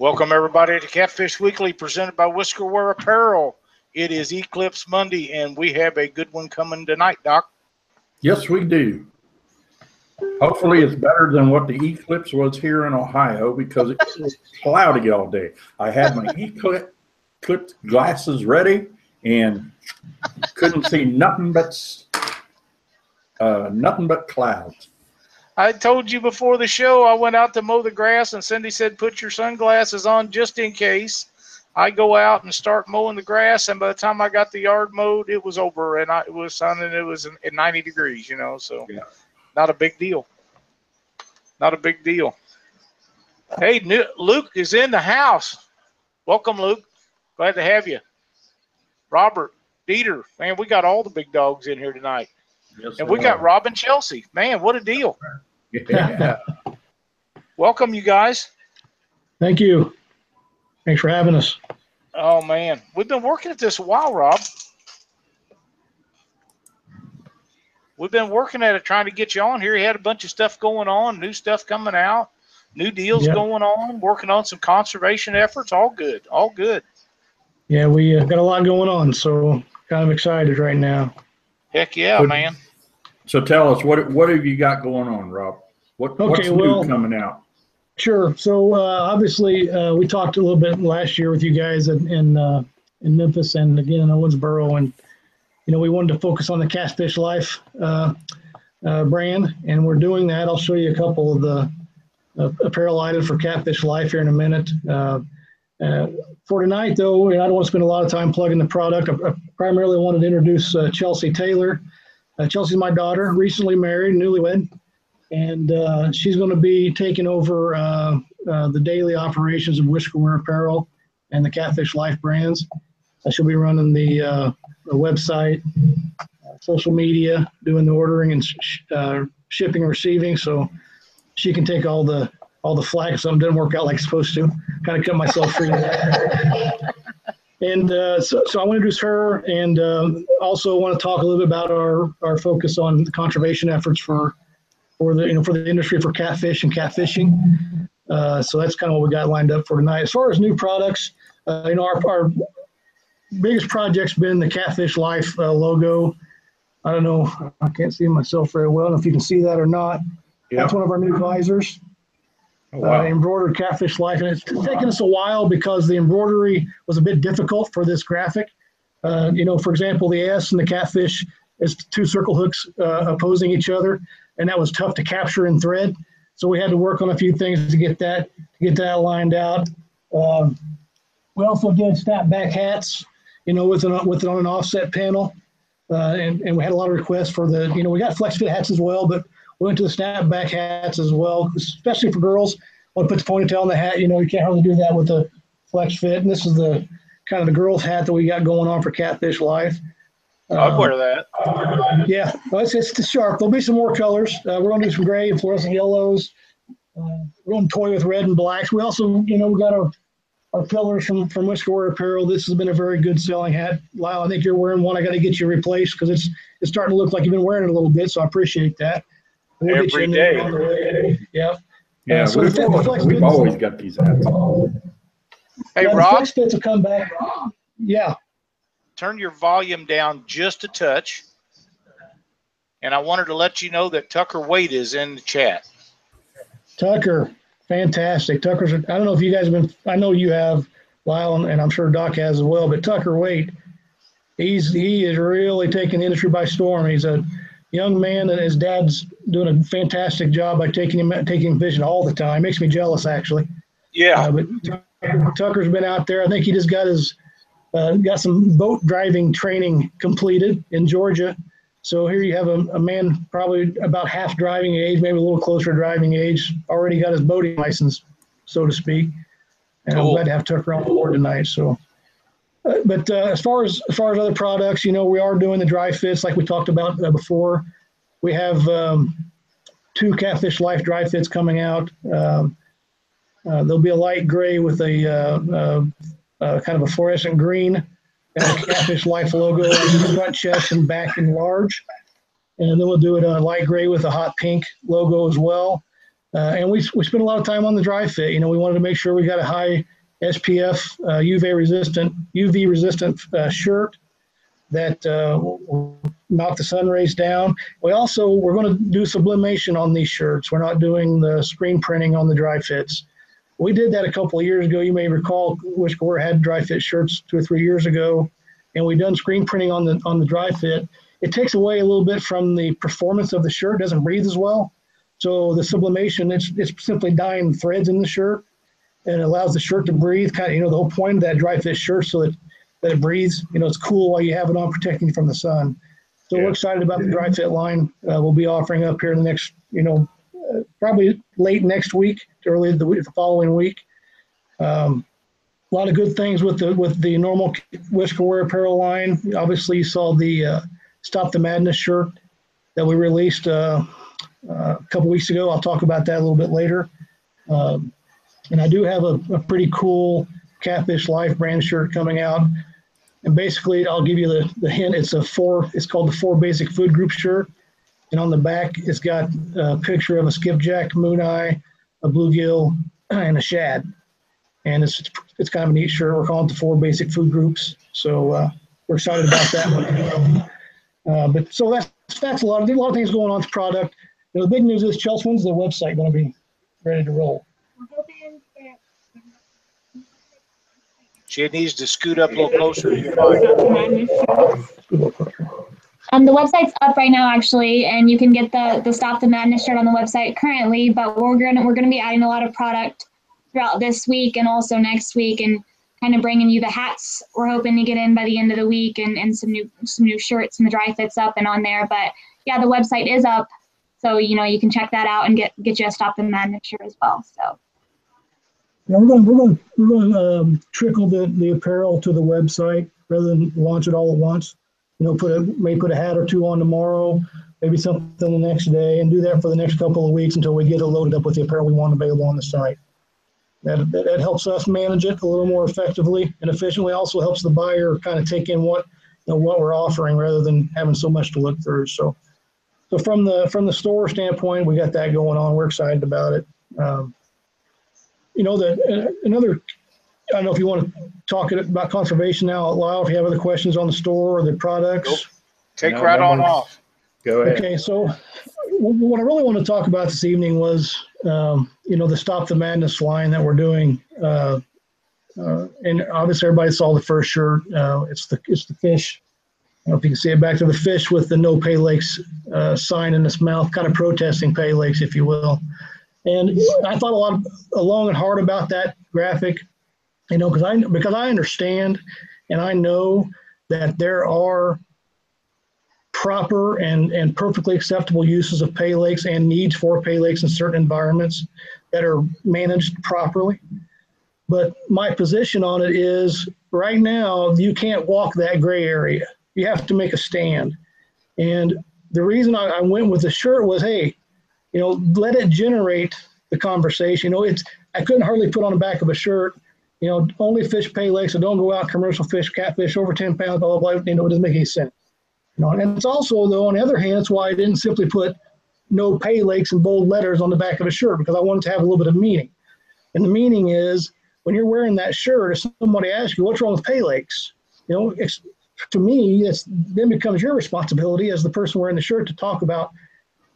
Welcome everybody to Catfish Weekly presented by Whisker Wear Apparel. It is Eclipse Monday and we have a good one coming tonight, Doc. Yes, we do. Hopefully it's better than what the eclipse was here in Ohio because it was cloudy all day. I had my eclipse glasses ready and couldn't see nothing but uh, nothing but clouds. I told you before the show I went out to mow the grass and Cindy said put your sunglasses on just in case. I go out and start mowing the grass and by the time I got the yard mowed it was over and I, it was sun and it was at 90 degrees, you know, so Yeah. not a big deal. Not a big deal. Hey, New- Luke is in the house. Welcome, Luke. Glad to have you. Robert, Dieter, man, we got all the big dogs in here tonight. Yes, And we they got are. Robin Chelsea. Man, what a deal. Yeah. Welcome, you guys. Thank you. Thanks for having us. Oh, man. We've been working at this a while, Rob. We've been working at it trying to get you on here. You had a bunch of stuff going on, new stuff coming out, new deals Yeah. going on, working on some conservation efforts. All good. All good. Yeah, we uh, got a lot going on, so kind of excited right now. Heck yeah, Good. man. So tell us what what have you got going on, Rob? What what's Okay, well- new coming out? Sure. So uh, obviously, uh, we talked a little bit last year with you guys in in, uh, in Memphis and again in Owensboro, and you know we wanted to focus on the Catfish Life uh, uh, brand, and we're doing that. I'll show you a couple of the uh, apparel items for Catfish Life here in a minute. Uh, for tonight, though, I don't want to spend a lot of time plugging the product. I, I primarily wanted to introduce uh, Chelsea Taylor. Uh, Chelsea's my daughter, recently married, newlywed and uh, she's going to be taking over uh, uh, the daily operations of Whiskerwear Apparel and the Catfish Life brands. She'll be running the, the website, social media, doing the ordering and sh- shipping and receiving. So she can take all the all the flack if something didn't work out like it's supposed to. Kind of cut myself free. And uh, so, so I want to introduce her, and um, also want to talk a little bit about our, our focus on the conservation efforts for for the you know for the industry for catfish and catfishing. Uh, so that's kind of what we got lined up for tonight. As far as new products, uh, you know our, our biggest project's been the Catfish Life uh, logo. I don't know, I can't see myself very well. I don't know if you can see that or not. Yeah. That's one of our new visors Oh, uh, embroidered catfish life. And it's taken us a while because the embroidery was a bit difficult for this graphic. Uh, you know, for example, the S and the catfish is two circle hooks uh, opposing each other, and that was tough to capture in thread. So we had to work on a few things to get that to get that lined out. Um, we also did snapback hats, you know, with an with it on an offset panel, uh, and and we had a lot of requests for the, you know, we got flex fit hats as well, but we went to the snapback hats as well, especially for girls. Want to put the ponytail on the hat, you know, you can't hardly do that with the flex fit. And this is the kind of the girls' hat that we got going on for Catfish Life. I'd Uh, wear that. yeah, well, it's, it's sharp. There'll be some more colors. Uh, we're gonna do some gray and fluorescent yellows. Uh, we're gonna toy with red and blacks. We also, you know, we got our our pillars from from Whiskerwear Apparel. This has been a very good selling hat. Lyle, I think you're wearing one. I got to get you replaced because it's it's starting to look like you've been wearing it a little bit. So I appreciate that. We'll get you Every in there day. on the way. Yeah. Yeah, so we've, the always, fits- we've always got these hats. Hey, yeah, the Rob, flex fits will come back. Yeah. turn your volume down just a touch. And I wanted to let you know that Tucker Wade is in the chat. Tucker, fantastic. Tucker's, I don't know if you guys have been, I know you have, Lyle, and- and I'm sure Doc has as well, but Tucker, wait, he's, he is really taking the industry by storm. He's a young man and his dad's doing a fantastic job by taking him, taking him fishing all the time. Makes me jealous, actually. Yeah. Uh, but Tucker- Tucker's been out there. I think he just got his, uh, got some boat driving training completed in Georgia. So here you have a, a man probably about half driving age, maybe a little closer to driving age, already got his boating license, so to speak. And I'm glad to have Tucker on board tonight. So, but uh, as far as as far as other products, you know, we are doing the dry fits like we talked about uh, before. We have um, two Catfish Life dry fits coming out. Um, uh, there'll be a light gray with a uh, uh, uh, kind of a fluorescent green and a Catfish Life logo on the front chest and back in large. And then we'll do it on a light gray with a hot pink logo as well. Uh, and we, we spent a lot of time on the dry fit. You know, we wanted to make sure we got a high SPF uh, UV resistant UV resistant uh, shirt that uh, will knock the sun rays down. We also we're going to do sublimation on these shirts. We're not doing the screen printing on the dry fits. We did that a couple of years ago. You may recall Whisker had dry fit shirts two or three years ago, and we done screen printing on the on the dry fit. It takes away a little bit from the performance of the shirt. It doesn't breathe as well. So the sublimation, it's it's simply dyeing threads in the shirt, and it allows the shirt to breathe. Kind of, you know, the whole point of that dry fit shirt so that that it breathes. You know, it's cool while you have it on, protecting you from the sun. So Yeah. we're excited about the dry fit line. Uh, we'll be offering up here in the next, you know, uh, probably late next week, early the, week, the following week. Um, a lot of good things with the with the normal Whisker Wear apparel line. Obviously, you saw the uh, Stop the Madness shirt that we released uh, uh, a couple weeks ago. I'll talk about that a little bit later. Um, and I do have a, a pretty cool Catfish Life brand shirt coming out. And basically, I'll give you the, the hint. It's a four. It's called the Four Basic Food Group shirt. And on the back, it's got a picture of a skipjack, moon eye, a bluegill, and a shad. And it's it's kind of a neat shirt. We're calling it the Four Basic Food Groups. So uh, we're excited about that one. Uh, but so that's that's a lot. Of, a lot of things going on with the product. You know, the big news is Chelsea, when's the website going to be ready to roll? She needs to scoot up a little closer. Um, the website's up right now, actually, and you can get the the Stop the Madness shirt on the website currently. But we're gonna we're gonna be adding a lot of product throughout this week and also next week, and kind of bringing you the hats. We're hoping to get in by the end of the week, and, and some new some new shirts and the dry fits up and on there. But yeah, the website is up, so you know you can check that out and get get you a Stop the Madness shirt as well. So Yeah, we're going, we're going, we're going to um, trickle the, the apparel to the website rather than launch it all at once. You know, put a, put a hat or two on tomorrow, maybe something the next day, and do that for the next couple of weeks until we get it loaded up with the apparel we want available on the site. That, that, that helps us manage it a little more effectively and efficiently. Also helps the buyer kind of take in what, you know, what we're offering rather than having so much to look through. So, so from the from the store standpoint, we got that going on. We're excited about it. Um, you know, the, uh, another, I don't know if you want to talk about conservation now out loud, if you have other questions on the store or the products. Take No, right no on more. off. Go ahead. Okay, so what I really want to talk about this evening was, um, you know, the Stop the Madness line that we're doing. Uh, uh, and obviously everybody saw the first shirt. Uh, it's the, it's the fish. I don't know if you can see it back to the fish with the no pay lakes, uh, sign in its mouth, kind of protesting pay lakes, if you will. And I thought a lot of, long and hard about that graphic, you know, because I because I understand and I know that there are proper and and perfectly acceptable uses of pay lakes and needs for pay lakes in certain environments that are managed properly. But my position on it is right now you can't walk that gray area. You have to make a stand. And the reason I, I went with the shirt was, hey, you know, let it generate the conversation. You know, it's I couldn't hardly put on the back of a shirt, you know, only fish pay lakes, so don't go out commercial fish, catfish over 10 pounds, blah, blah, blah. You know, it doesn't make any sense. You know, and it's also though, on the other hand, it's why I didn't simply put no pay lakes in bold letters on the back of a shirt because I wanted to have a little bit of meaning. And the meaning is when you're wearing that shirt, if somebody asks you what's wrong with pay lakes, you know, to me, it's then becomes your responsibility as the person wearing the shirt to talk about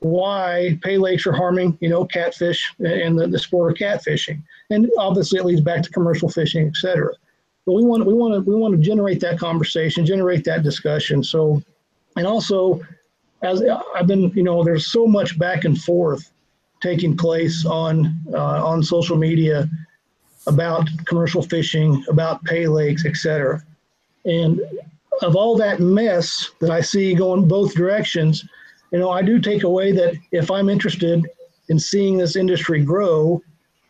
why pay lakes are harming, you know, catfish and the, the sport of catfishing. And obviously it leads back to commercial fishing, et cetera. But we want we want to we want to generate that conversation, generate that discussion. So, and also, as I've been, you know, there's so much back and forth taking place on uh, on social media about commercial fishing, about pay lakes, et cetera. And of all that mess that I see going both directions, you know, I do take away that if I'm interested in seeing this industry grow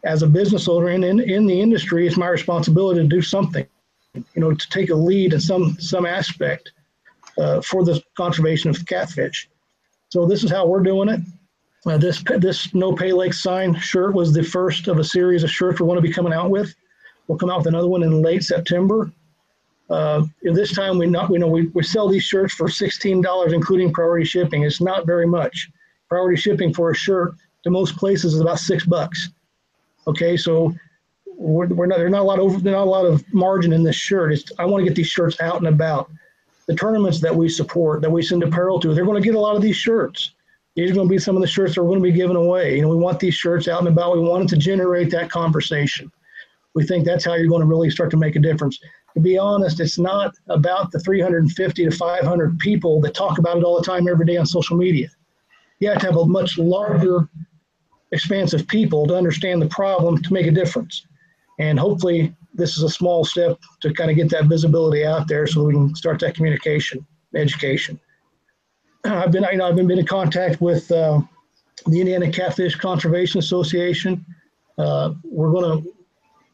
as a business owner and in, in the industry, it's my responsibility to do something, you know, to take a lead in some some aspect uh, for the conservation of catfish. So this is how we're doing it. Uh, this this no pay lake sign shirt was the first of a series of shirts we're going to be coming out with. We'll come out with another one in late September. Uh, this time we not we know we, we sell these shirts for sixteen dollars including priority shipping. It's not very much. Priority shipping for a shirt to most places is about six bucks. Okay, so we're, we're not, there's not a lot of, there's not a lot of margin in this shirt. It's, I want to get these shirts out and about. The tournaments that we support, that we send apparel to, they're going to get a lot of these shirts. These are going to be some of the shirts that we're going to be giving away. You know, we want these shirts out and about. We want it to generate that conversation. We think that's how you're going to really start to make a difference. To be honest, it's not about the 350 to 500 people that talk about it all the time every day on social media. You have to have a much larger expanse of people to understand the problem to make a difference. And hopefully, this is a small step to kind of get that visibility out there so we can start that communication, education. I've been, you know, I've been, in contact with uh, the Indiana Catfish Conservation Association. Uh, we're going to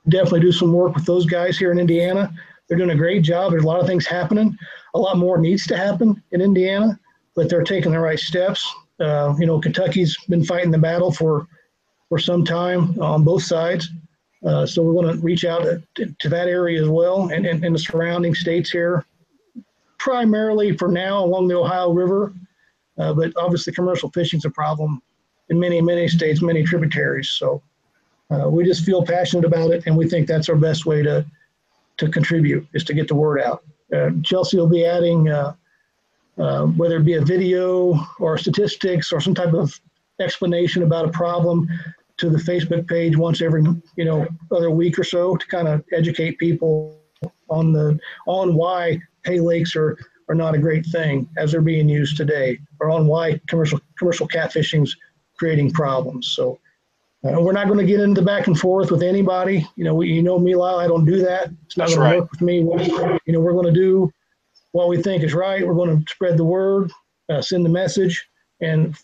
definitely do some work with those guys here in Indiana. They're doing a great job. There's a lot of things happening. A lot more needs to happen in Indiana, but they're taking the right steps. Uh, you know, Kentucky's been fighting the battle for for some time on both sides. Uh, so we're going to reach out to, to, that area as well and, and, and the surrounding states here, primarily for now along the Ohio River. Uh, but obviously, commercial fishing is a problem in many, many states, many tributaries. So uh, we just feel passionate about it, and we think that's our best way to to contribute is to get the word out. Uh, Chelsea will be adding, uh, uh, whether it be a video or statistics or some type of explanation about a problem to the Facebook page once every you know other week or so to kind of educate people on the on why pay lakes are are not a great thing as they're being used today, or on why commercial commercial catfishing's creating problems. So uh, we're not going to get into the back and forth with anybody. You know, we, you know me, Lyle. I don't do that. It's not going right. to work with me. You know, we're going to do what we think is right. We're going to spread the word, uh, send the message, and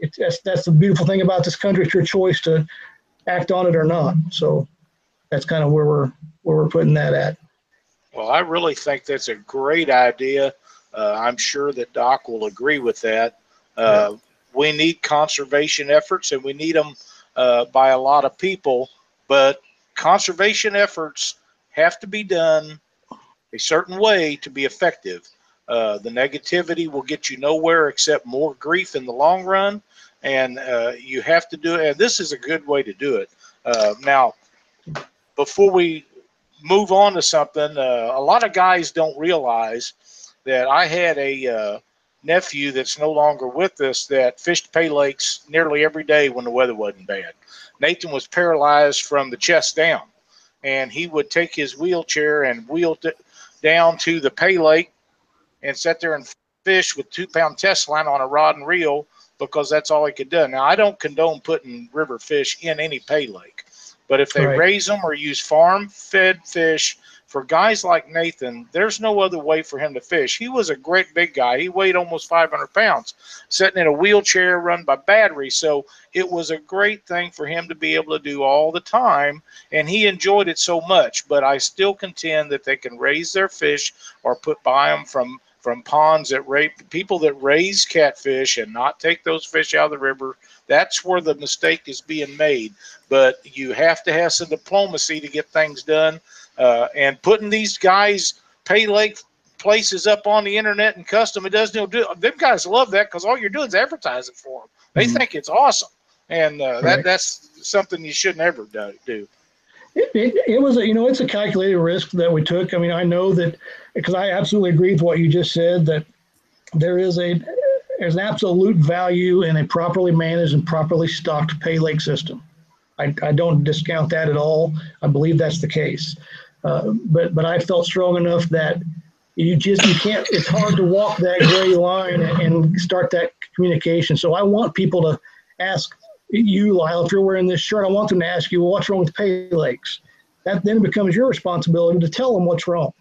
it's that's that's the beautiful thing about this country. It's your choice to act on it or not. So that's kind of where we're where we're putting that at. Well, I really think that's a great idea. Uh, I'm sure that Doc will agree with that. Uh, we need conservation efforts and we need them uh, by a lot of people, but conservation efforts have to be done a certain way to be effective. Uh, the negativity will get you nowhere except more grief in the long run, and uh, you have to do it. And this is a good way to do it. Uh, now, before we move on to something, uh, a lot of guys don't realize that I had a uh, nephew that's no longer with us that fished pay lakes nearly every day when the weather wasn't bad. Nathan was paralyzed from the chest down, and he would take his wheelchair and wheel it down to the pay lake and sit there and fish with two pound test line on a rod and reel because that's all he could do. Now, I don't condone putting river fish in any pay lake, but if they Right. raise them or use farm fed fish, for guys like Nathan, there's no other way for him to fish. He was a great big guy. He weighed almost 500 pounds, sitting in a wheelchair run buy battery. So it was a great thing for him to be able to do all the time, and he enjoyed it so much. But I still contend that they can raise their fish or put by them from from ponds that rape people that raise catfish and not take those fish out of the river. That's where the mistake is being made. But you have to have some diplomacy to get things done. Uh, and putting these guys pay lake places up on the internet and custom, it does no do. Them guys love that because all you're doing is advertising for them. They Mhm. think it's awesome, and uh, that that's something you shouldn't ever do. do. It, it, it was, a, you know, it's a calculated risk that we took. I mean, I know that because I absolutely agree with what you just said that there is a there's an absolute value in a properly managed and properly stocked pay lake system. I, I don't discount that at all. I believe that's the case. Uh, but but I felt strong enough that you just you can't. It's hard to walk that gray line and, start that communication. So I want people to ask you, Lyle, if you're wearing this shirt, I want them to ask you, well, what's wrong with pay lakes? That then becomes your responsibility to tell them what's wrong.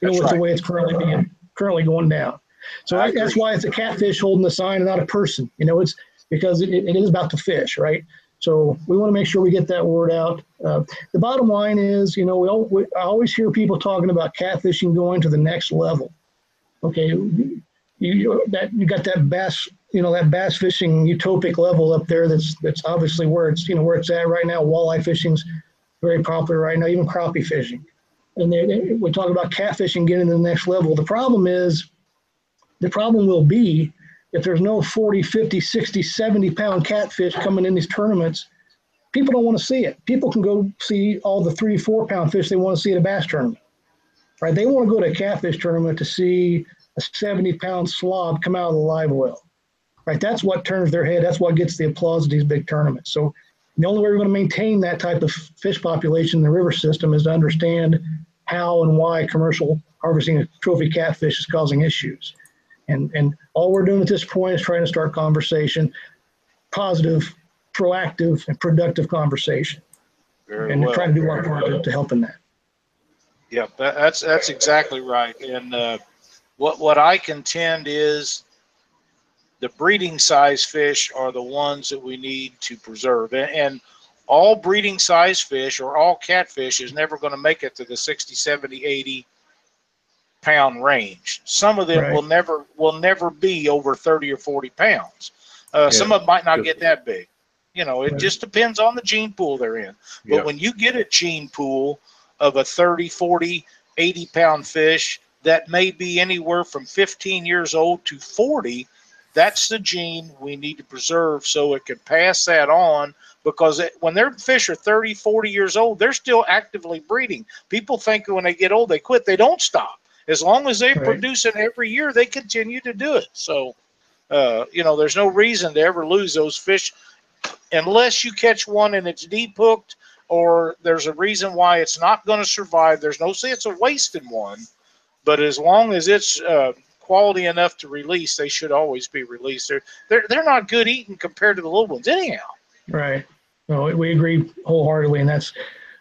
You know, That's with right. the way it's currently being currently going down. So I, that's why it's a catfish holding the sign and not a person. You know, it's because it, it is about the fish, right? So we want to make sure we get that word out. Uh, the bottom line is, you know, we, all, we I always hear people talking about catfishing going to the next level. Okay, you, you that you got that bass, you know, that bass fishing utopic level up there. That's that's obviously where it's you know where it's at right now. Walleye fishing's very popular right now, even crappie fishing. And they, they, we talk about catfishing getting to the next level. The problem is, the problem will be if there's no 40, 50, 60, 70 pound catfish coming in these tournaments, people don't want to see it. People can go see all the three, four pound fish they want to see at a bass tournament, right? They want to go to a catfish tournament to see a 70 pound slob come out of the live well, right? That's what turns their head. That's what gets the applause at these big tournaments. So the only way we're going to maintain that type of fish population in the river system is to understand how and why commercial harvesting of trophy catfish is causing issues. And, and all we're doing at this point is trying to start conversation, positive, proactive, and productive conversation. Very And well. trying to do our part to, to help in that. Yeah, that's that's exactly right. And uh, what what I contend is the breeding size fish are the ones that we need to preserve. And, and all breeding size fish or all catfish is never going to make it to the 60, 70, 80 pound range. Some of them Right. will never will never be over 30 or 40 pounds. Uh, Some of them might not get that big. You know, it Right. just depends on the gene pool they're in. But Yeah. when you get a gene pool of a 30, 40, 80 pound fish that may be anywhere from 15 years old to 40, that's the gene we need to preserve so it can pass that on because it, when their fish are 30, 40 years old, they're still actively breeding. People think when they get old, they quit. They don't stop. As long as they Right. produce it every year, they continue to do it. So, uh, you know, there's no reason to ever lose those fish unless you catch one and it's deep hooked or there's a reason why it's not going to survive. There's no sense of wasting one, but as long as it's uh, quality enough to release, they should always be released. They're they're, they're not good eating compared to the little ones, anyhow. Right. No, we agree wholeheartedly. And that's,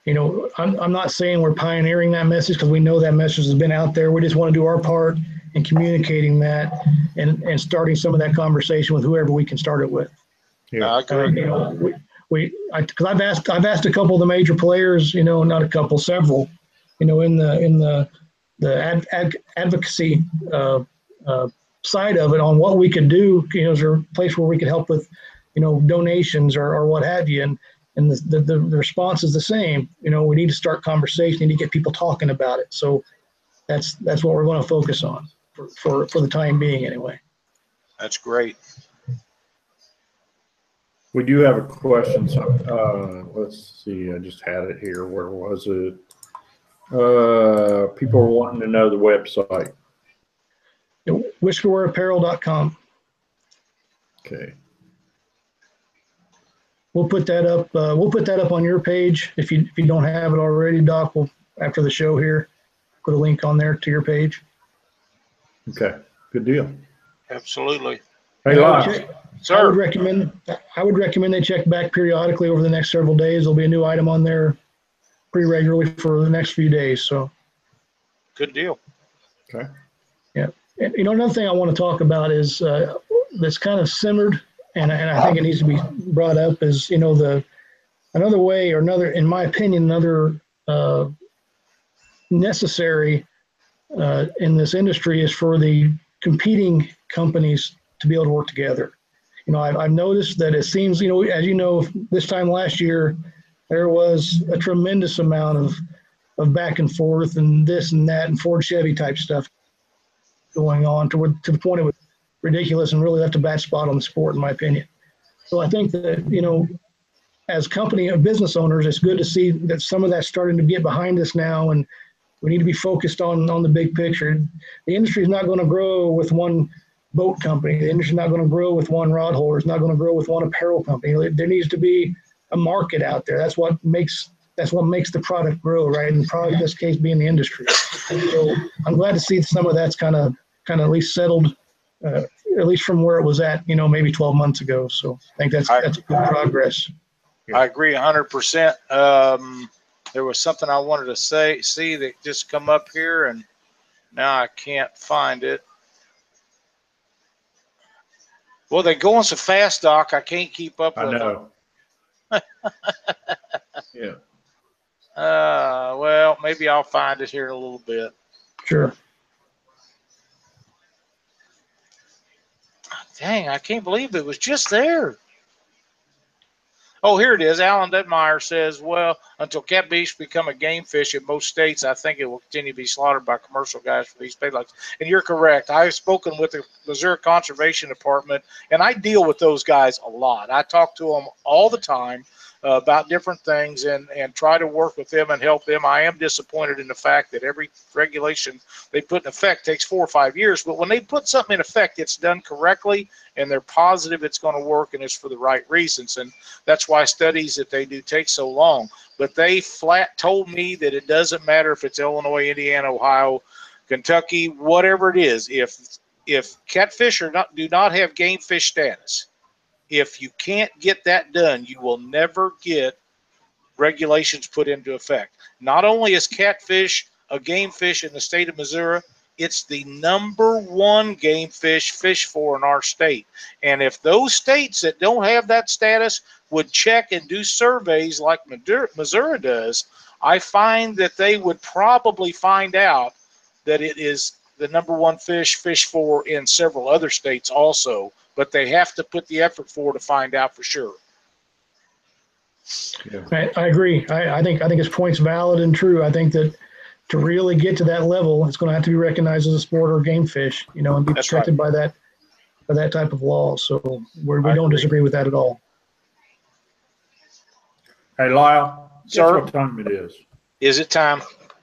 you know, I'm, I'm not saying we're pioneering that message because we know that message has been out there. We just want to do our part in communicating that and, and starting some of that conversation with whoever we can start it with. Yeah. I Uh, agree. you know, we, we, I, cause I've asked, I've asked a couple of the major players, you know, not a couple, several, you know, in the, in the, the ad, ad, advocacy, uh, uh, side of it on what we could do, you know, is there a place where we could help with, you know, donations or, or what have you. And, and the, the, the response is the same, you know, we need to start conversation, need to get people talking about it. So that's, that's what we're going to focus on for, for, for the time being anyway. That's great. We do have a question. So, uh, let's see. I just had it here. Where was it? Uh, people are wanting to know the website. Whiskerwearapparel.com. Okay. We'll put that up. Uh, we'll put that up on your page if you if you don't have it already, Doc. We'll after the show here, put a link on there to your page. Okay. Good deal. Absolutely. Hey, I would Lyle. I would recommend I would recommend they check back periodically over the next several days. There'll be a new item on there pretty regularly for the next few days. So, good deal. Okay. Yeah. And, you know, another thing I want to talk about is uh, that's kind of simmered, and and I think it needs to be brought up is you know the another way or another, in my opinion, another uh, necessary uh, in this industry is for the competing companies to be able to work together. You know, I've, I've noticed that it seems, you know, as you know, this time last year, there was a tremendous amount of, of back and forth and this and that and Ford Chevy type stuff going on to, to the point it was ridiculous and really left a bad spot on the sport, in my opinion. So I think that, you know, as company and business owners, it's good to see that some of that's starting to get behind us now and we need to be focused on, on the big picture. The industry is not going to grow with one boat company. The industry is not going to grow with one rod holder. It's not going to grow with one apparel company. There needs to be a market out there. That's what makes that's what makes the product grow, right? And product in this case being the industry. So I'm glad to see some of that's kind of kind of at least settled, uh, at least from where it was at, you know, maybe 12 months ago. So I think that's I- that's good progress. I agree hundred percent. Um, there was something I wanted to say, see that just come up here and now I can't find it. Well, they're going so fast, Doc. I can't keep up I with them. know. yeah. Uh, well, maybe I'll find it here in a little bit. Sure. Dang, I can't believe it was just there. Oh, here it is. Alan Detmeyer says, well, until catfish become a game fish in most states, I think it will continue to be slaughtered by commercial guys for these pay lakes. And you're correct. I've spoken with the Missouri Conservation Department, and I deal with those guys a lot. I talk to them all the time about different things and, and try to work with them and help them. I am disappointed in the fact that every regulation they put in effect takes four or five years, but when they put something in effect, it's done correctly and they're positive it's going to work and it's for the right reasons. And that's why studies that they do take so long. But they flat told me that it doesn't matter if it's Illinois, Indiana, Ohio, Kentucky, whatever it is. If if catfish are not do not have game fish status, if you can't get that done, you will never get regulations put into effect. Not only is catfish a game fish in the state of Missouri, it's the number one game fish fish for in our state. And if those states that don't have that status would check and do surveys like Missouri does, I find that they would probably find out that it is the number one fish fish for in several other states also but they have to put the effort for to find out for sure. I, I agree. I, I think I think his point's valid and true. I think that to really get to that level, it's going to have to be recognized as a sport or game fish, you know, and be That's protected by that by that type of law. So we're, we I don't agree. disagree with that at all. Hey, Lyle, guess Sir? what time it is? Is it time?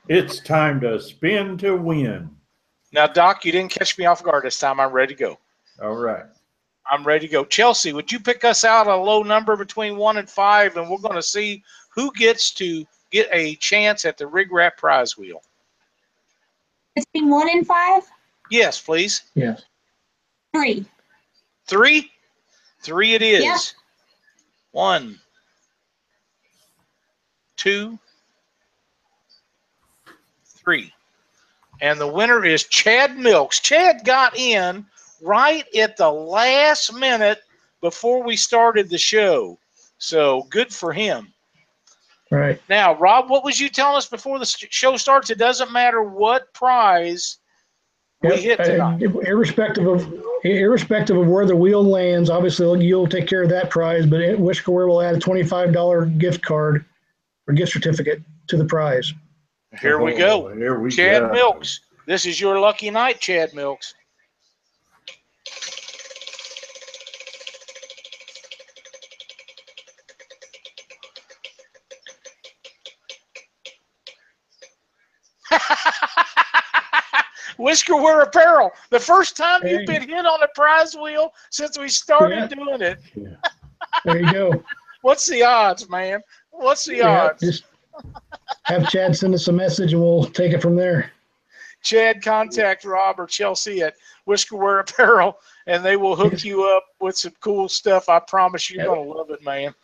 It's time to spin to win. Now, Doc, you didn't catch me off guard this time. I'm ready to go. All right. I'm ready to go. Chelsea, would you pick us out a low number between one and five, and we're going to see who gets to get a chance at the Rig Wrap prize wheel? Between one and five, Yes, please. Yes. three. Three? Three it is. Yeah. One, two, three. And the winner is Chad Milks. Chad got in right at the last minute before we started the show. So good for him. Right. Now, Rob, what was you telling us before the show starts? It doesn't matter what prize we hit uh, tonight. irrespective of irrespective of where the wheel lands, obviously you'll take care of that prize. But Whisker will add a twenty-five dollar gift card or gift certificate to the prize. Here we go. Oh, Here we Chad go. Milks. This is your lucky night, Chad Milks. Whisker Wear Apparel. The first time you've been hit on a prize wheel since we started Yeah. doing it. There you go. What's the odds, man? What's the Yeah, odds? just have Chad send us a message and we'll take it from there. Chad, contact Rob or Chelsea at Whisker Wear Apparel, and they will hook you up with some cool stuff. I promise you're Yep. gonna love it, man.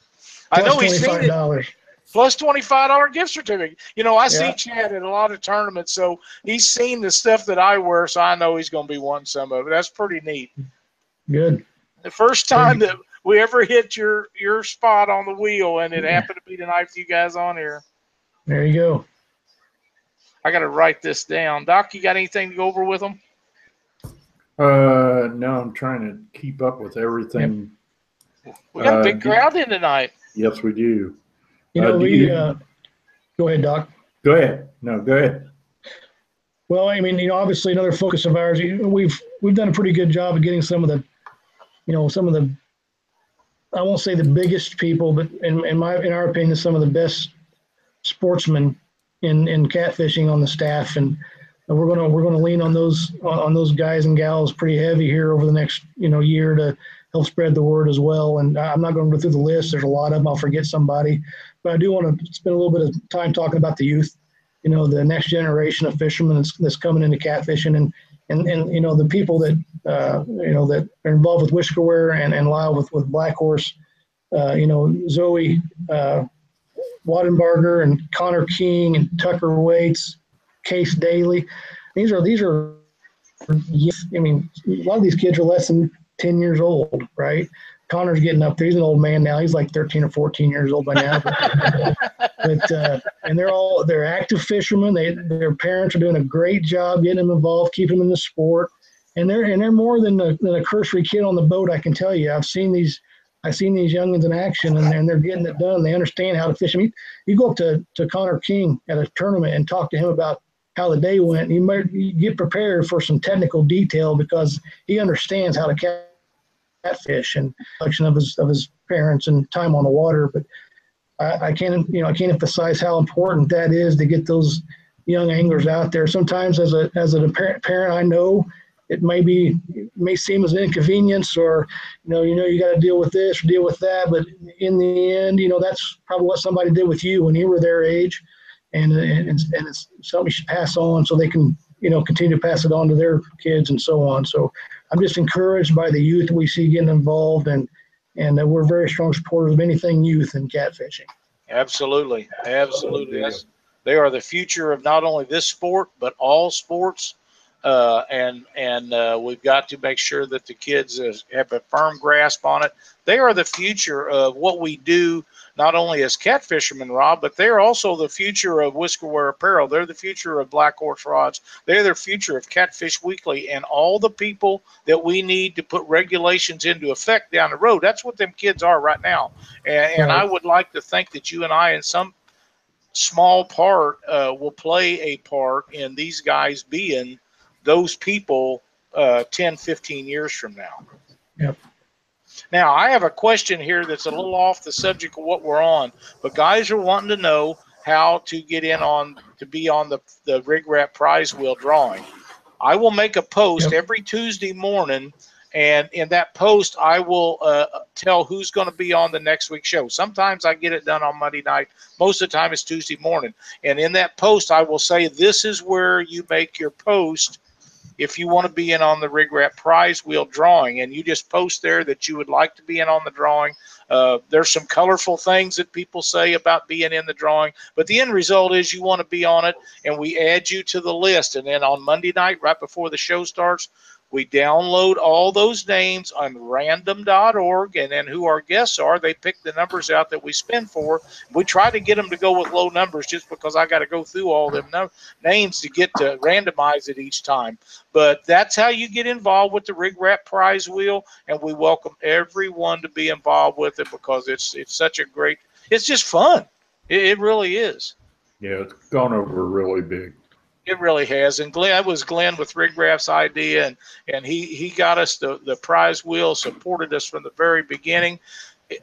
I know he's seen it. Plus twenty five dollar gift certificate. You know, I see Chad at a lot of tournaments, so he's seen the stuff that I wear, so I know he's gonna be wanting some of it. That's pretty neat. Good. The first time that we ever hit your your spot on the wheel, and it happened to be tonight with you guys on here. There you go. I got to write this down. Doc, you got anything to go over with them? Uh, no, I'm trying to keep up with everything. We got a Uh, big do- crowd in tonight. Yes, we do. You Uh, know, do we, you- uh, go ahead, Doc. Go ahead. No, go ahead. Well, I mean, you know, obviously another focus of ours, we've, we've done a pretty good job of getting some of the, you know, some of the, I won't say the biggest people, but in, in my, in our opinion, some of the best sportsmen in, in catfishing on the staff. And we're to, we're to lean on those, on those guys and gals pretty heavy here over the next, you know, year to help spread the word as well. And I'm not going to go through the list. There's a lot of them. I'll forget somebody, but I do want to spend a little bit of time talking about the youth you know the next generation of fishermen that's, that's coming into catfishing and and and you know the people that uh, you know that are involved with Whiskerwear and and Lyle with with Black Horse, uh, you know Zoe uh, Wadenbarger and Connor King and Tucker Waits, Case Daly. These are these are. I mean, a lot of these kids are less than ten years old, right? Connor's getting up there. He's an old man now. He's like 13 or 14 years old by now. But, but uh, and they're all they're active fishermen. They their parents are doing a great job getting them involved, keeping them in the sport. And they're and they're more than a, than a cursory kid on the boat. I can tell you. I've seen these I seen these youngins in action and, and they're getting it done. They understand how to fish. I mean, you go up to, to Connor King at a tournament and talk to him about how the day went. You might get prepared for some technical detail because he understands how to catfish and collection of his of his parents and time on the water. But I, I can't you know I can't emphasize how important that is to get those young anglers out there. Sometimes as a as a parent I know it may be it may seem as an inconvenience or you know you know you got to deal with this or deal with that but in the end you know that's probably what somebody did with you when you were their age and and, and it's something you should pass on so they can you know continue to pass it on to their kids and so on so i'm just encouraged by the youth we see getting involved and and uh, we're very strong supporters of anything youth and catfishing Absolutely, absolutely. They are the future of not only this sport but all sports. Uh, and and uh, we've got to make sure that the kids uh, have a firm grasp on it. They are the future of what we do, not only as cat fishermen, Rob, but they're also the future of Whiskerwear Apparel. They're the future of Black Horse Rods. They're the future of Catfish Weekly and all the people that we need to put regulations into effect down the road. That's what them kids are right now. And, and I would like to think that you and I, in some small part, uh, will play a part in these guys being those people uh, 10, 15 years from now. Yep. Now, I have a question here that's a little off the subject of what we're on, but guys are wanting to know how to get in on to be on the, the Rig Wrap prize wheel drawing. I will make a post Yep. every Tuesday morning, and in that post, I will uh, tell who's going to be on the next week's show. Sometimes I get it done on Monday night. Most of the time, it's Tuesday morning. And in that post, I will say, This is where you make your post if you want to be in on the rig wrap prize wheel drawing and you just post there that you would like to be in on the drawing uh, there's some colorful things that people say about being in the drawing but the end result is you want to be on it and we add you to the list. And then on monday night right before the show starts we download all those names on random.org and then who our guests are they pick the numbers out that we spin for. We try to get them to go with low numbers just because i got to go through all them no- names to get to randomize it each time. But that's how you get involved with the rig wrap prize wheel and we welcome everyone to be involved with it because it's it's such a great it's just fun. It, it really is. Yeah, it's gone over really big. It really has and glenn that was glenn with rig wrap's idea and and he he got us the the prize wheel supported us from the very beginning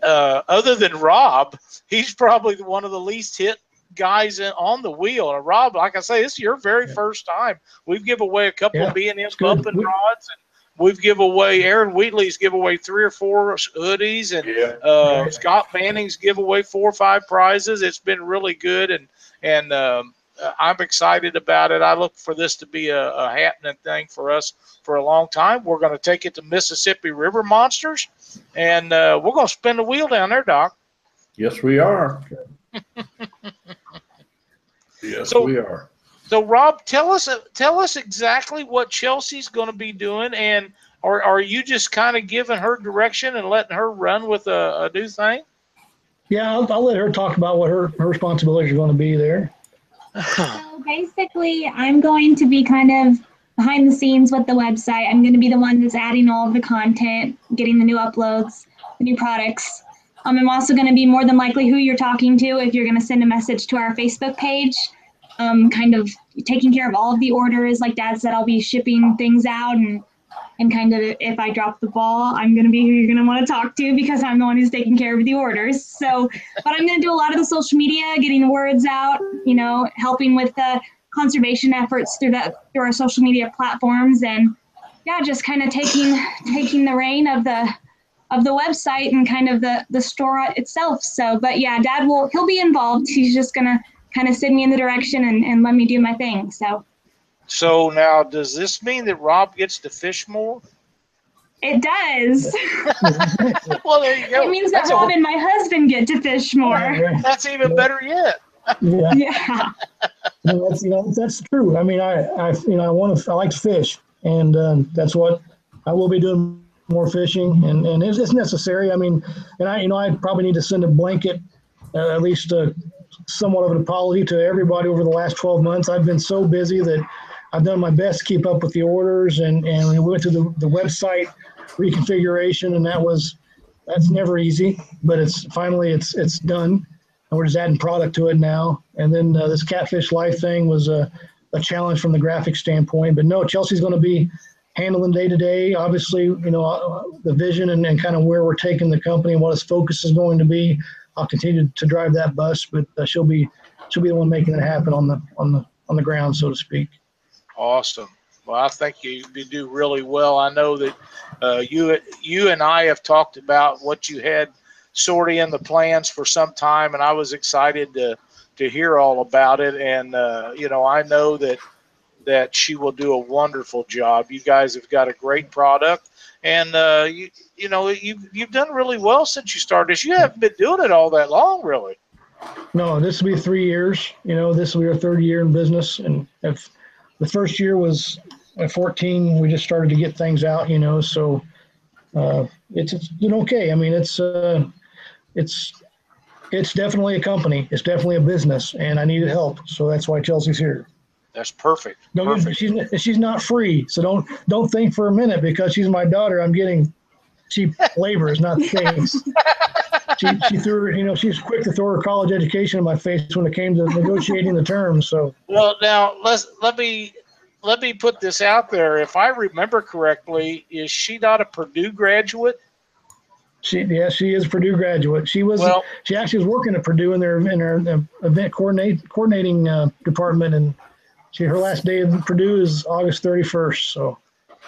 uh, other than rob he's probably the- one of the least hit guys in, on the wheel and rob like i say this is your very Yeah. first time we've give away a couple Yeah, of b and m bumping We- rods and we've give away aaron wheatley's give away three or four hoodies and Yeah. uh, Right. Scott Manning's give away four or five prizes. It's been really good, and and um, I'm excited about it. I look for this to be a, a happening thing for us for a long time. We're going to take it to Mississippi River Monsters, and uh, we're going to spin the wheel down there, Doc. Yes, we are. yes, So- we are. So, Rob, tell us tell us exactly what Chelsea's going to be doing, and are are you just kind of giving her direction and letting her run with a, a new thing? yeah I'll, I'll let her talk about what her, her responsibilities are going to be there So basically, I'm going to be kind of behind the scenes with the website. I'm going to be the one that's adding all of the content, getting the new uploads, the new products. Um, I'm also going to be more than likely who you're talking to if you're going to send a message to our Facebook page. Um, kind of taking care of all of the orders. Like Dad said, I'll be shipping things out and and kind of if I drop the ball, I'm going to be who you're going to want to talk to because I'm the one who's taking care of the orders. So, but I'm going to do a lot of the social media, getting the words out, you know, helping with the conservation efforts through that through our social media platforms and yeah, just kind of taking taking the reign of the of the website and kind of the the store itself. So, but yeah, Dad will he'll be involved. He's just gonna kind of send me in the direction and, and let me do my thing. So So now, does this mean that Rob gets to fish more? it does. well, there you go. It means that that's, a- Rob and my husband get to fish more. that's even better yet. yeah Yeah. you know, that's you know that's true. I mean, I, I you know I want to I like to fish, and um, that's what I will be doing more fishing, and and it's, it's necessary. I mean, and I you know I probably need to send a blanket, uh, at least uh, somewhat of an apology to everybody over the last 12 months. I've been so busy that I've done my best to keep up with the orders, and and we went through the the website reconfiguration, and that was that's never easy, but it's finally it's it's done, and we're just adding product to it now. And then uh, this catfish life thing was a, a challenge from the graphic standpoint, but no, Chelsea's going to be handling day to day. Obviously, you know uh, the vision and, and kind of where we're taking the company and what its focus is going to be. I'll continue to drive that bus, but uh, she'll be she'll be the one making it happen on the on the on the ground, so to speak. Awesome. Well, I think you, you do really well. I know that uh, you you and I have talked about what you had sort of in the plans for some time, and I was excited to to hear all about it. And uh, you know, I know that that she will do a wonderful job. You guys have got a great product, and uh, you you know you you've done really well since you started. You haven't been doing it all that long, really. No, this will be three years. You know, this will be our third year in business, and if the first year was at 14, we just started to get things out. You know, so uh, it's it's doing okay. I mean, it's uh, it's it's definitely a company. It's definitely a business, and I needed help, so that's why Chelsea's here. That's perfect. No, perfect. she's she's not free, so don't don't think for a minute because she's my daughter. I'm getting cheap labor is not things. she, she threw, you know, she's quick to throw her college education in my face when it came to negotiating the terms. So, well, now let's let me let me put this out there. If I remember correctly, is she not a Purdue graduate? She, yeah, she is a Purdue graduate. She was, well, she actually was working at Purdue in their in their event coordinate coordinating uh, department, and she her last day of Purdue is August thirty first. So,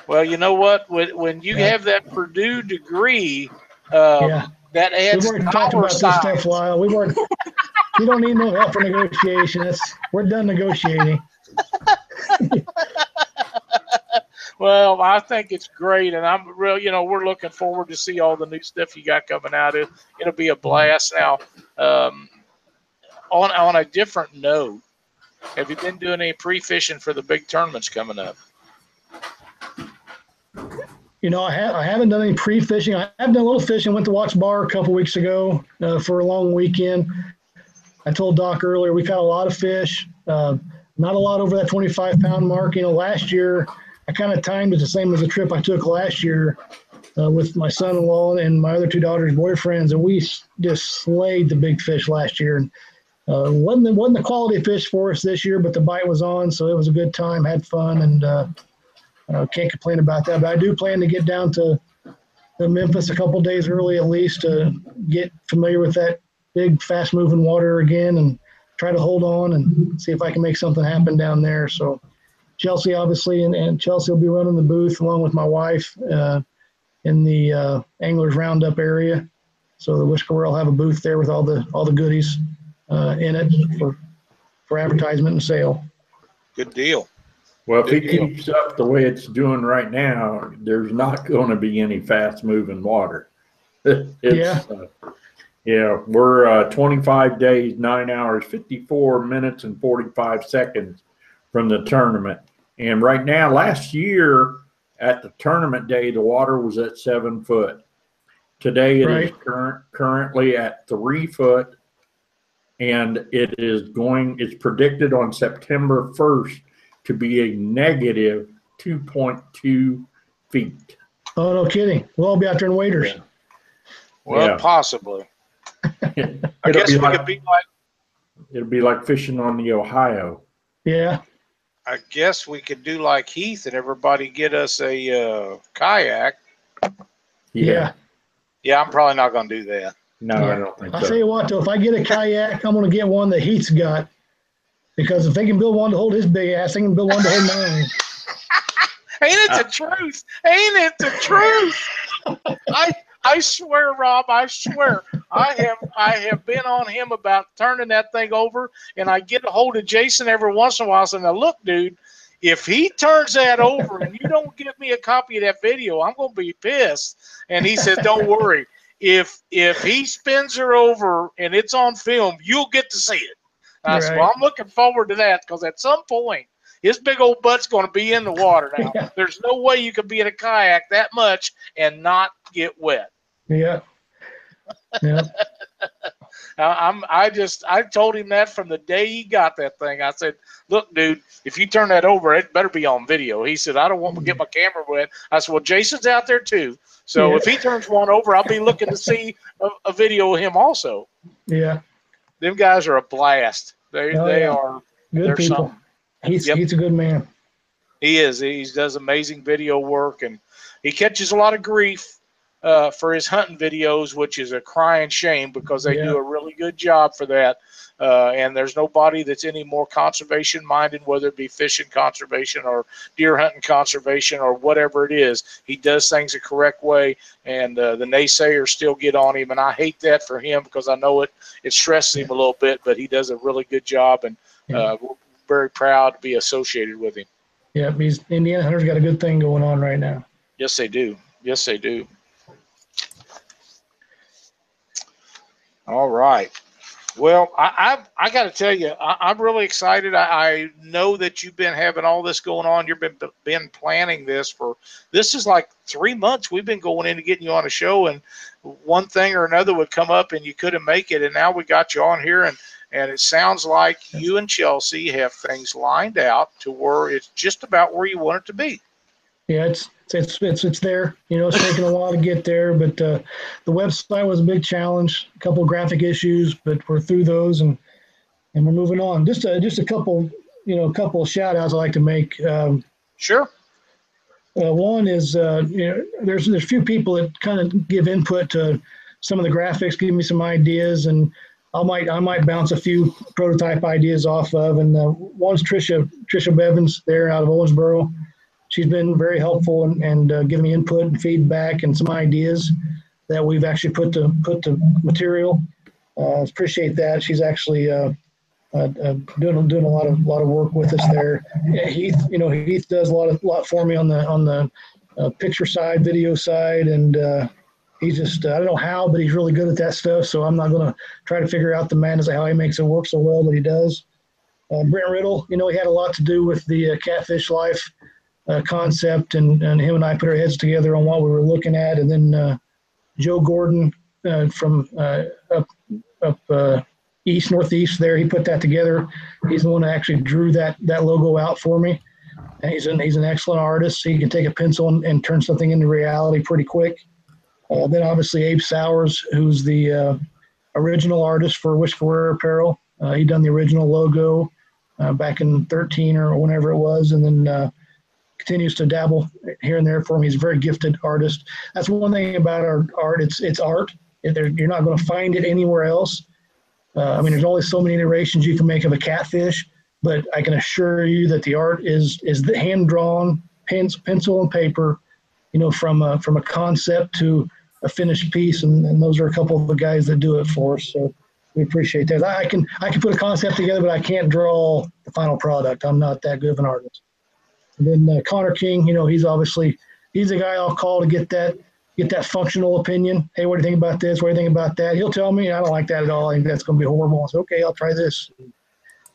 well, you know what? When when you yeah. have that Purdue degree, um, yeah. that adds We've already talked about size. this stuff, Lyle. We've already, we don't need no help for negotiation. We're done negotiating. well, I think it's great, and I'm real. You know, we're looking forward to see all the new stuff you got coming out. It, it'll be a blast. Now, um, on on a different note, have you been doing any pre-fishing for the big tournaments coming up? You know, I, ha- I haven't done any pre-fishing. I have done a little fishing. Went to Watts Bar a couple weeks ago uh, for a long weekend. I told Doc earlier we caught a lot of fish. Uh, not a lot over that 25 pound mark. You know, last year I kind of timed it the same as the trip I took last year uh, with my son-in-law and my other two daughters' boyfriends, and we just slayed the big fish last year. And uh, wasn't the, wasn't the quality fish for us this year, but the bite was on, so it was a good time. Had fun, and uh, can't complain about that. But I do plan to get down to, to Memphis a couple days early at least to get familiar with that big, fast-moving water again, and try to hold on and see if I can make something happen down there. So Chelsea, obviously, and, and Chelsea will be running the booth along with my wife uh, in the uh, Anglers Roundup area. So the Whiskerwear will have a booth there with all the all the goodies uh, in it for for advertisement and sale. Good deal. Well, if it keeps up the way it's doing right now, there's not going to be any fast moving water. yeah. Uh, yeah, we're uh, 25 days, nine hours, 54 minutes, and 45 seconds from the tournament. And right now, last year at the tournament day, the water was at seven foot. Today, it right. is current, currently at three foot, and it is going. It's predicted on September 1st to be a negative 2.2 feet. Oh, no kidding! We'll all be out there in waders. Yeah. Well, yeah. possibly. I guess we like, could be like. It'll be like fishing on the Ohio. Yeah. I guess we could do like Heath and everybody get us a uh, kayak. Yeah. Yeah, I'm probably not going to do that. No, yeah. I don't think so. I'll so. tell you what, though, if I get a kayak, I'm going to get one that Heath's got. Because if they can build one to hold his big ass, they can build one to hold mine. Ain't it the truth? Ain't it the truth? I I swear, Rob, I swear, I have I have been on him about turning that thing over, and I get a hold of Jason every once in a while saying, "Now look, dude, if he turns that over and you don't give me a copy of that video, I'm gonna be pissed." And he said, "Don't worry, if if he spins her over and it's on film, you'll get to see it." Uh, I right. said, "Well, I'm looking forward to that because at some point." his big old butt's going to be in the water now. Yeah. There's no way you can be in a kayak that much and not get wet. Yeah. Yeah. I- I'm I just I told him that from the day he got that thing. I said, "Look, dude, if you turn that over, it better be on video." He said, "I don't want to get my camera wet." I said, "Well, Jason's out there too, so Yeah. if he turns one over, I'll be looking to see a, a video of him also." Yeah, Them guys are a blast. They Oh, they yeah. are. good people. something. He's Yep. he's a good man. He is. He does amazing video work, and he catches a lot of grief uh, for his hunting videos, which is a crying shame because they Yeah. do a really good job for that. Uh, and there's nobody that's any more conservation minded, whether it be fishing conservation or deer hunting conservation or whatever it is. He does things the correct way, and uh, the naysayers still get on him, and I hate that for him because I know it it stresses him a little bit, but he does a really good job, and uh, we're very proud to be associated with him. Yeah, he's Indiana Hunter's got a good thing going on right now. Yes, they do. Yes, they do. All right. Well, I I, I got to tell you, I, I'm really excited. I, I know that you've been having all this going on. You've been been planning this for this is like three months. We've been going into getting you on a show, and one thing or another would come up, and you couldn't make it, and now we got you on here, and and it sounds like you and Chelsea have things lined out to where it's just about where you want it to be. Yeah, it's it's it's it's there. You know, it's taken a while to get there, but uh, the website was a big challenge. A couple graphic issues, but we're through those and and we're moving on. Just a, just a couple, you know, a couple of shout outs I like to make. Um, Sure. uh, one is uh, you know, there's there's a few people that kind of give input to some of the graphics, give me some ideas, and I might I might bounce a few prototype ideas off of. And uh, one's Trisha Trisha Bevins there out of Owensboro. She's been very helpful and, and uh, giving me input and feedback and some ideas that we've actually put to put to material. Uh, appreciate that. She's actually uh, uh, uh, doing doing a lot of lot of work with us there. Heath, you know, Heath does a lot of lot for me on the on the uh, picture side, video side, and he's just I don't know how, but he's really good at that stuff. So I'm not going to try to figure out the madness of how he makes it work so well, but he does. Brent Riddle, you know, he had a lot to do with the catfish life uh, concept, and and him and I put our heads together on what we were looking at, and then uh, Joe Gordon uh, from uh, up up uh, east northeast there, he put that together. He's the one that actually drew that that logo out for me. And he's an he's an excellent artist. He can take a pencil and, and turn something into reality pretty quick. Then obviously Abe Sowers, who's the original artist for Whiskerwear Apparel. Uh, he done the original logo uh, back in 13 or whenever it was, and then uh, continues to dabble here and there for me. He's a very gifted artist. That's one thing about our art. It's it's art. You're not going to find it anywhere else. Uh, I mean, there's only so many iterations you can make of a catfish, but I can assure you that the art is is the hand drawn, pens, pencil and paper, you know, from a, from a concept to a finished piece, and, and those are a couple of the guys that do it for us. So we appreciate that. I can I can put a concept together, but I can't draw the final product. I'm not that good of an artist. And then uh, Connor King, you know, he's obviously he's the guy I'll call to get that get that functional opinion. Hey, what do you think about this? What do you think about that? He'll tell me I don't like that at all. I think that's going to be horrible. I say, okay, I'll try this.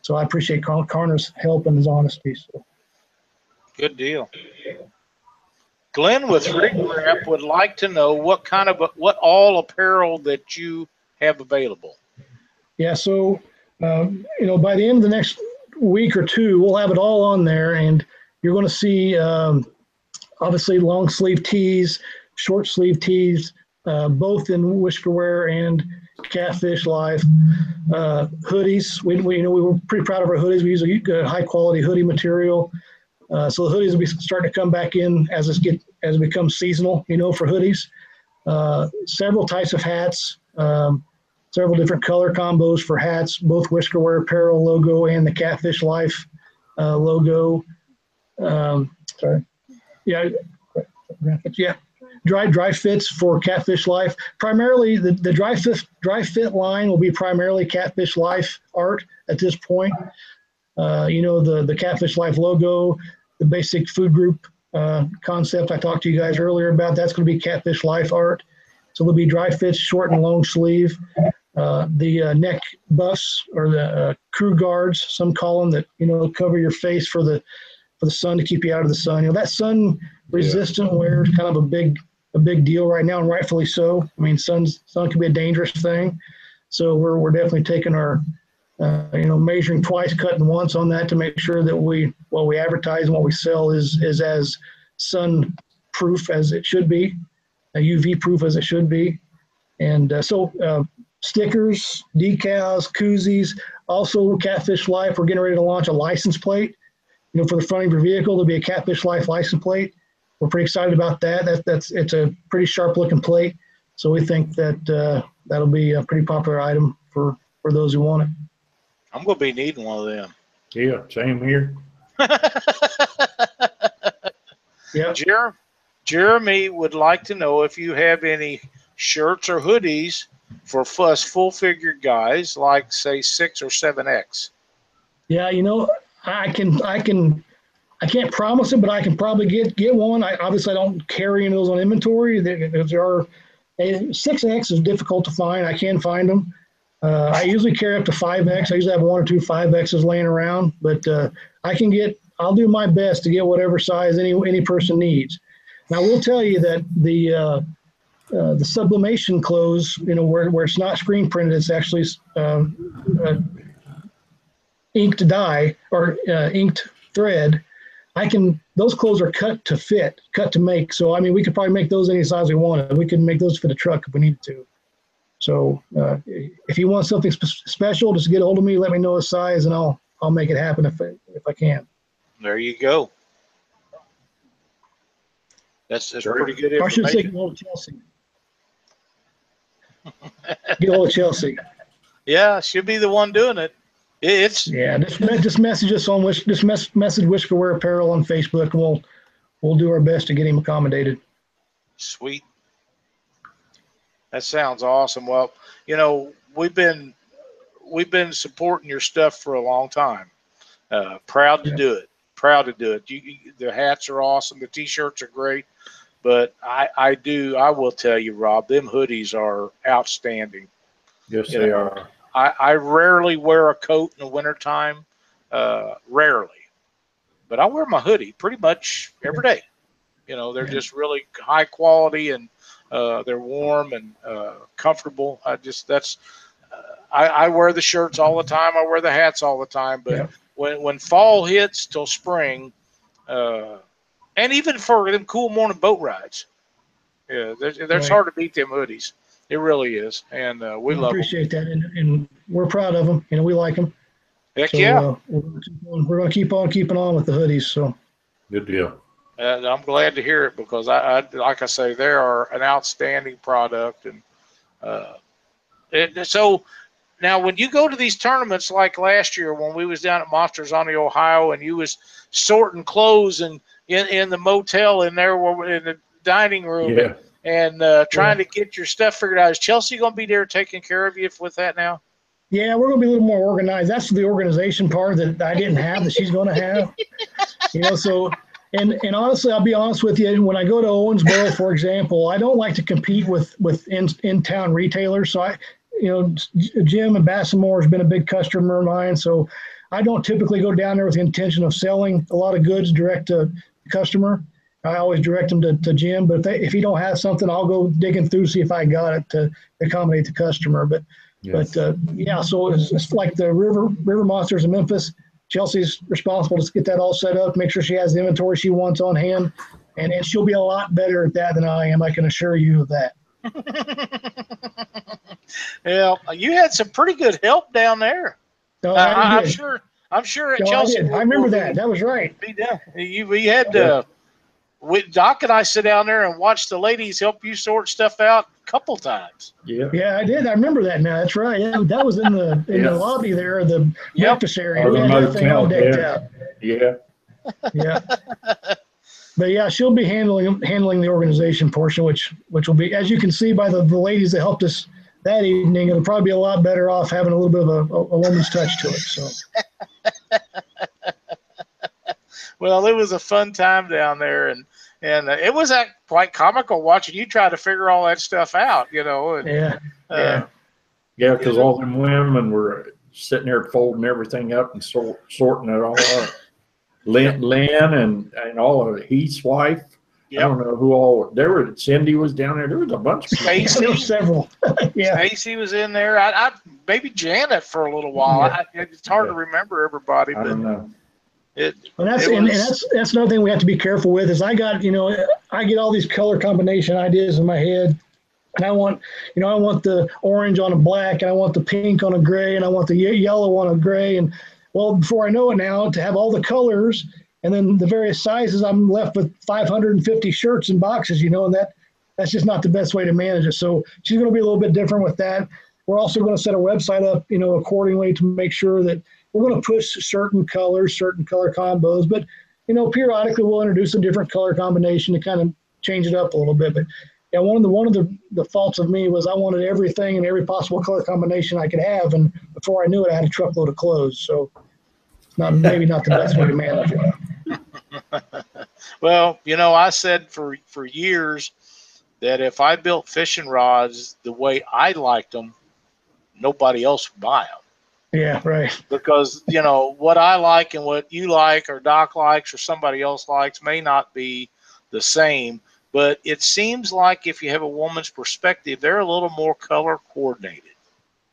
So I appreciate Con- Connor's help and his honesty. So. Good deal. Glenn with Rig Wrap would like to know what kind of what all apparel that you have available. Yeah, so um, you know, by the end of the next week or two, we'll have it all on there, and you're going to see um, obviously long sleeve tees, short sleeve tees, uh, both in Whiskerwear and catfish life. Uh, hoodies, we, we you know we were pretty proud of our hoodies. We use a, high quality hoodie material. Uh, so the hoodies will be starting to come back in as it get as it becomes seasonal. You know, for hoodies, uh, several types of hats. Um, several different color combos for hats, both Whiskerwear Apparel logo and the Catfish Life uh, logo. Um, sorry. Yeah. Yeah. Dry dry fits for Catfish Life. Primarily, the, the dry fit dry fit line will be primarily Catfish Life art at this point. Uh, you know the the Catfish Life logo, the basic food group uh, concept I talked to you guys earlier about. That's going to be Catfish Life art. So there'll be dry fits, short and long sleeve. Uh, the uh, neck buffs or the uh, crew guards, some call them that you know cover your face for the for the sun to keep you out of the sun. You know that sun resistant wear is kind of a big a big deal right now, and rightfully so. I mean, sun's sun can be a dangerous thing. So we're, we're definitely taking our, uh, you know, measuring twice, cutting once on that to make sure that we, what we advertise and what we sell is, is as sun proof as it should be, uh, UV proof as it should be. And uh, so uh, stickers, decals, koozies, also Catfish Life, we're getting ready to launch a license plate. You know, for the front of your vehicle, there'll be a Catfish Life license plate. We're pretty excited about that. That that's it's a pretty sharp looking plate. So we think that uh, that'll be a pretty popular item for for those who want it. I'm gonna be needing one of them. Yeah, same here. Yeah. Jer- Jeremy would like to know if you have any shirts or hoodies for us full figured guys, like say six or seven X. Yeah, you know, I can I can I can't promise it, but I can probably get get one. I obviously I don't carry any of those on inventory. There, there are six X is difficult to find. I can find them. Uh, I usually carry up to five X. I usually have one or two five X's laying around, but uh, I can get. I'll do my best to get whatever size any any person needs. Now, I will tell you that the uh, uh, the sublimation clothes, you know, where, where it's not screen printed, it's actually um, uh, inked dye or uh, inked thread. I can, those clothes are cut to fit, cut to make. So, I mean, we could probably make those any size we wanted. We can make those for the truck if we needed to. So, uh, if you want something spe- special, just get a hold of me, let me know the size, and I'll, I'll make it happen if, I- if I can. There you go. That's, that's Sure. pretty good Or I should say, get a hold of Chelsea. Get a hold of Chelsea. Yeah, she'll be the one doing it. It- It's Yeah, just, me- just message us on Wish, just mess, message Whiskerwear Apparel on Facebook, and we'll, we'll do our best to get him accommodated. Sweet. That sounds awesome. Well, you know, we've been we've been supporting your stuff for a long time. Uh, proud to Yeah. do it. Proud to do it. You, you, the hats are awesome. The t-shirts are great. But I, I do, I will tell you, Rob, them hoodies are outstanding. Yes, Yeah. they are. I, I rarely wear a coat in the wintertime, uh, rarely, but I wear my hoodie pretty much every day. You know, they're just really high quality and uh, they're warm and uh, comfortable. I just that's uh, I, I wear the shirts all the time. I wear the hats all the time. But Yeah. when when fall hits till spring, uh, and even for them cool morning boat rides, yeah, there's, there's Right. hard to beat them hoodies. It really is, and uh, we I love them. appreciate that, and, and we're proud of them. You know, we like them. Heck So, yeah. uh, we're gonna keep on- we're going to keep on keeping on with the hoodies. So, Good deal. And I'm glad to hear it because I, I like I say, they are an outstanding product. And uh, it, so now when you go to these tournaments like last year when we was down at Monsters on the Ohio and you was sorting clothes and in, in the motel in there where in the dining room Yeah. And uh, trying to get your stuff figured out. Is Chelsea going to be there taking care of you with that now? yeah, we're going to be a little more organized. That's the organization part that I didn't have that she's going to have. You know, so and and honestly, I'll be honest with you. When I go to Owensboro, for example, I don't like to compete with with in in town retailers. So I, you know, Jim and Bassamore has been a big customer of mine. So I don't typically go down there with the intention of selling a lot of goods direct to the customer. I always direct them to, to Jim, but if, they, if he don't have something, I'll go digging through see if I got it to accommodate the customer. But Yes. but uh, yeah, so it's, it's like the river river monsters in Memphis. Chelsea's responsible to get that all set up, make sure she has the inventory she wants on hand, and, and she'll be a lot better at that than I am. I can assure you of that. Yeah, you had some pretty good help down there. No, Uh, I I, I'm sure. I'm sure at No, Chelsea. did. I remember that. That was right. Be down. You we had Yeah. uh, we, Doc and I sit down there and watch the ladies help you sort stuff out a couple times. Yeah. Yeah, I did. I remember that now. That's right. Yeah, that was in the in Yeah. the lobby there, the Yep. breakfast area. Or We the had all motel, yeah. out. Yeah. Yeah. But yeah, she'll be handling handling the organization portion, which which will be, as you can see by the, the ladies that helped us that evening, it'll probably be a lot better off having a little bit of a, a woman's touch to it. So Well, it was a fun time down there, and and uh, it was uh, quite comical watching you try to figure all that stuff out. You know, and, yeah, uh, yeah. Yeah, because all them women were sitting there folding everything up and sort, sorting it all up. Lynn, Lynn and, and all of Heath's wife, I don't know who all, there were, Cindy was down there. There was a bunch of people. There were Stacy, several. yeah. Stacy was in there. I, I maybe Janet for a little while. I, it's hard to remember everybody, I don't but know. It. And that's It and, and that's that's another thing we have to be careful with is I got you know I get all these color combination ideas in my head, and I want you know I want the orange on a black and I want the pink on a gray and I want the yellow on a gray and well before I know it now to have all the colors and then the various sizes I'm left with 550 shirts and boxes you know and that that's just not the best way to manage it. So she's going to be a little bit different with that. We're also going to set a website up you know accordingly to make sure that we're going to push certain colors, certain color combos, but you know, periodically we'll introduce a different color combination to kind of change it up a little bit. But yeah, one of the one of the, the faults of me was I wanted everything and every possible color combination I could have, and before I knew it, I had a truckload of clothes. So not maybe not the best way to manage it. Well, you know, I said for for years that if I built fishing rods the way I liked them, nobody else would buy them Yeah, right. because you know what I like and what you like or Doc likes or somebody else likes may not be the same. But it seems like if you have a woman's perspective, they're a little more color coordinated.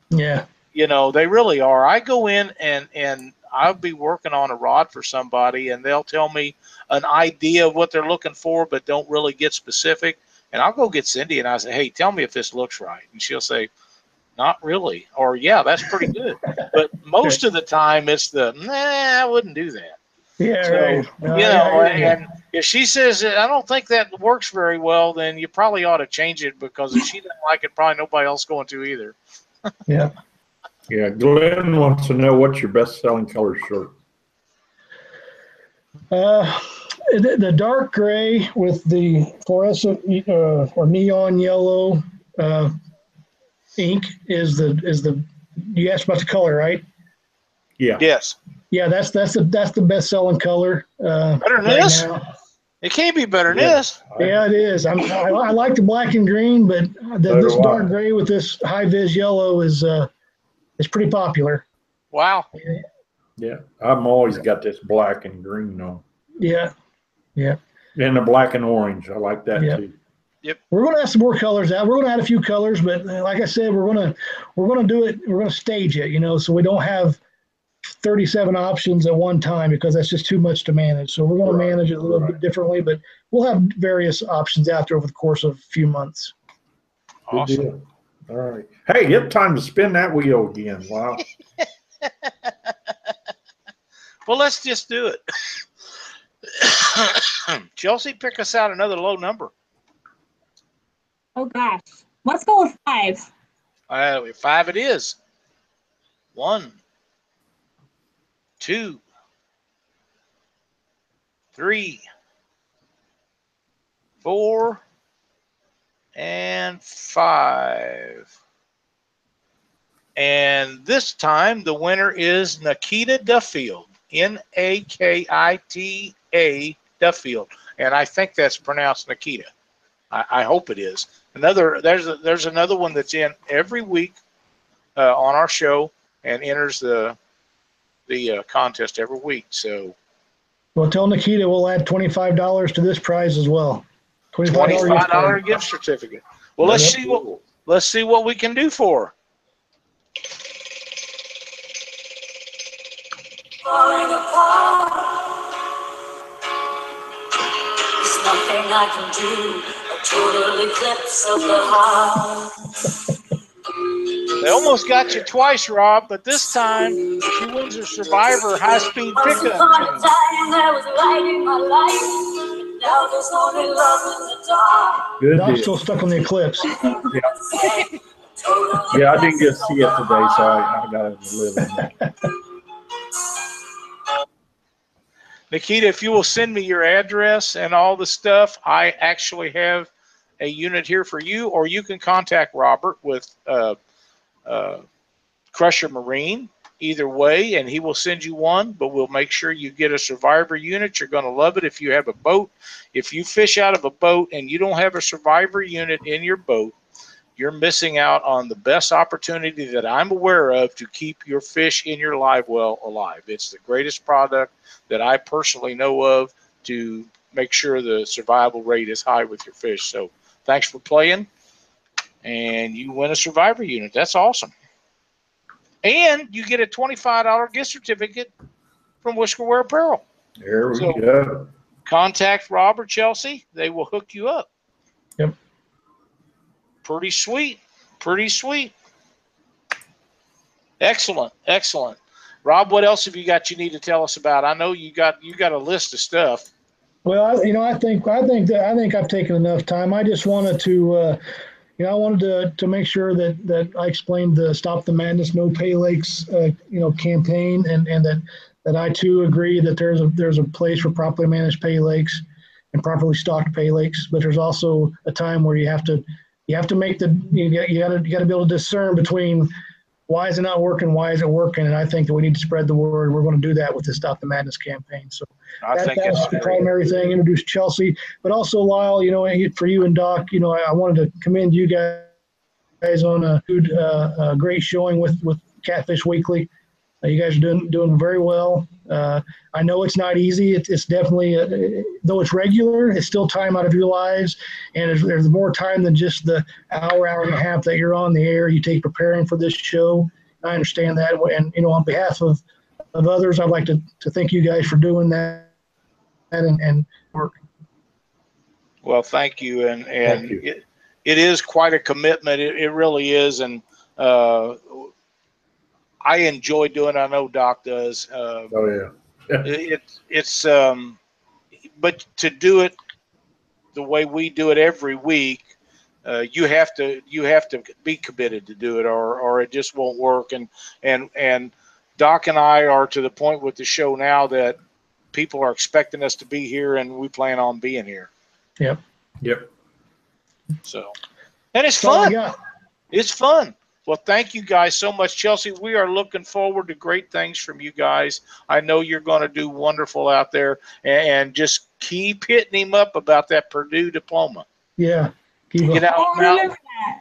Yeah, you know they really are i go in and and i'll be working on a rod for somebody and they'll tell me an idea of what they're looking for but don't really get specific and i'll go get cindy and i say hey tell me if this looks right and she'll say not really or yeah that's pretty good but most of the time it's the nah i wouldn't do that yeah, So, right. No, you I- know I- yeah. and if she says i don't think that works very well then you probably ought to change it because if she doesn't like it probably nobody else going to either yeah. Yeah, Glenn wants to know what's your best selling color shirt. Uh, the, the dark gray with the fluorescent uh, or neon yellow uh, ink is the is the you asked about the color, right? Yeah, yes Yeah, that's that's the that's the best selling color. Uh, better than right this now. It can't be better than Yeah. this. Yeah, it is. I'm, I, I like the black and green, but the, this dark gray with this high vis yellow is uh, is pretty popular. Wow. yeah. I'm always got this black and green on. Yeah, yeah, And the black and orange. I like that Yeah. too. We're gonna add some more colors out. We're gonna add a few colors, but uh, like I said, we're gonna we're gonna do it. We're gonna stage it, you know, so we don't have 37 options at one time because that's just too much to manage. So we're gonna manage it a little right. bit differently, but we'll have various options out there over the course of a few months. Awesome. All right. Hey, it's time to spin that wheel again. Wow. Well, let's just do it. Chelsea, pick us out another low number. Oh gosh. Let's go with five. Uh, five it is. One, two, three, four, and five. And this time the winner is Nikita Duffield. N A K I T A Duffield. And I think that's pronounced Nikita. I, I hope it is. Another there's a, there's another one that's in every week uh, on our show and enters the the uh, contest every week. So Well, tell Nikita we'll add $25 to this prize as well. $25 gift five dollar card. gift certificate. Well, let's see what let's see what we can do for. her. falling apart. There's nothing I can do. A total eclipse of the heart. They almost got you twice, Rob, but this time she wins her Survivor high speed Once upon a pickup. time there was light in my life. Now there's only love in the dark. Good Doc's deal. still stuck on the eclipse. Total Yeah, I didn't get to see it today, so I. I got to live in that. Nikita, if you will send me your address and all the stuff, I actually have a unit here for you, or you can contact Robert with uh, uh, Crusher Marine. Either way, and he will send you one, but we'll make sure you get a survivor unit. You're going to love it if you have a boat. If you fish out of a boat and you don't have a survivor unit in your boat, you're missing out on the best opportunity that I'm aware of to keep your fish in your live well alive. It's the greatest product that I personally know of to make sure the survival rate is high with your fish. So thanks for playing, and you win a survivor unit. That's awesome. And you get a twenty-five dollar gift certificate from Whiskerwear Apparel. There we So- go. Contact Rob or Chelsea; they will hook you up. Yep. Pretty sweet. Pretty sweet. Excellent. Excellent. Rob, what else have you got you need to tell us about? I know you got you got a list of stuff. Well, I, you know, I think I think that I think I've taken enough time. I just wanted to, uh, you know, I wanted to to make sure that that I explained the Stop the Madness No Pay Lakes, uh, you know, campaign, and and that that I too agree that there's a there's a place for properly managed pay lakes and properly stocked pay lakes, but there's also a time where you have to you have to make the you got you got to you got to be able to discern between why is it not working, why is it working, and I think that we need to spread the word. We're going to do that with the Stop the Madness campaign. So I that, think that was it's the primary thing. Introduce Chelsea, but also Lyle. You know, for you and Doc, you know, I, I wanted to commend you guys guys on a good, uh, uh, great showing with with Catfish Weekly. Uh, you guys are doing doing very well. Uh, I know it's not easy. It's, it's definitely, uh, though it's regular, it's still time out of your lives, and there's, there's more time than just the hour, hour and a half that you're on the air. You take preparing for this show. I understand that, and you know, on behalf of of others, I'd like to to thank you guys for doing that and, and work. Well, thank you, and and Thank you. It, it is quite a commitment. It, it really is, and uh, I enjoy doing. I know Doc does. Uh, Oh, yeah. it, it it's um, but to do it the way we do it every week, uh, you have to you have to be committed to do it, or or it just won't work. And and and Doc and I are to the point with the show now that people are expecting us to be here, and we plan on being here. Yep. Yep. So, and it's That's fun. It's fun. Well, thank you guys so much, Chelsea. We are looking forward to great things from you guys. I know you're going to do wonderful out there, and, just keep hitting him up about that Purdue diploma. Yeah. Keep Get up. out Oh, I now. remember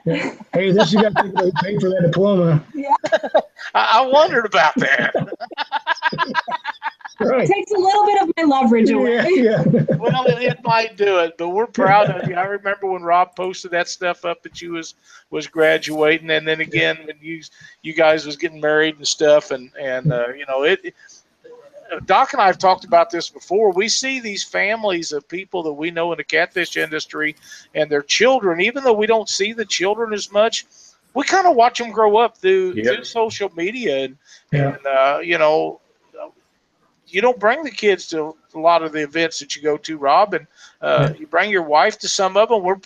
that. Hey, this you got to pay for that diploma. I, I wondered about that. Right. Takes a little bit of my leverage away. Yeah, yeah. well, it, it might do it, but we're proud of you. I remember when Rob posted that stuff up that you was was graduating, and then again when you you guys was getting married and stuff, and and uh, you know it. Doc and I have talked about this before. We see these families of people that we know in the catfish industry and their children, even though we don't see the children as much, we kind of watch them grow up through, Yep. through social media. And, Yeah. and uh, you know, you don't bring the kids to a lot of the events that you go to, Rob, and uh, you bring your wife to some of them. We're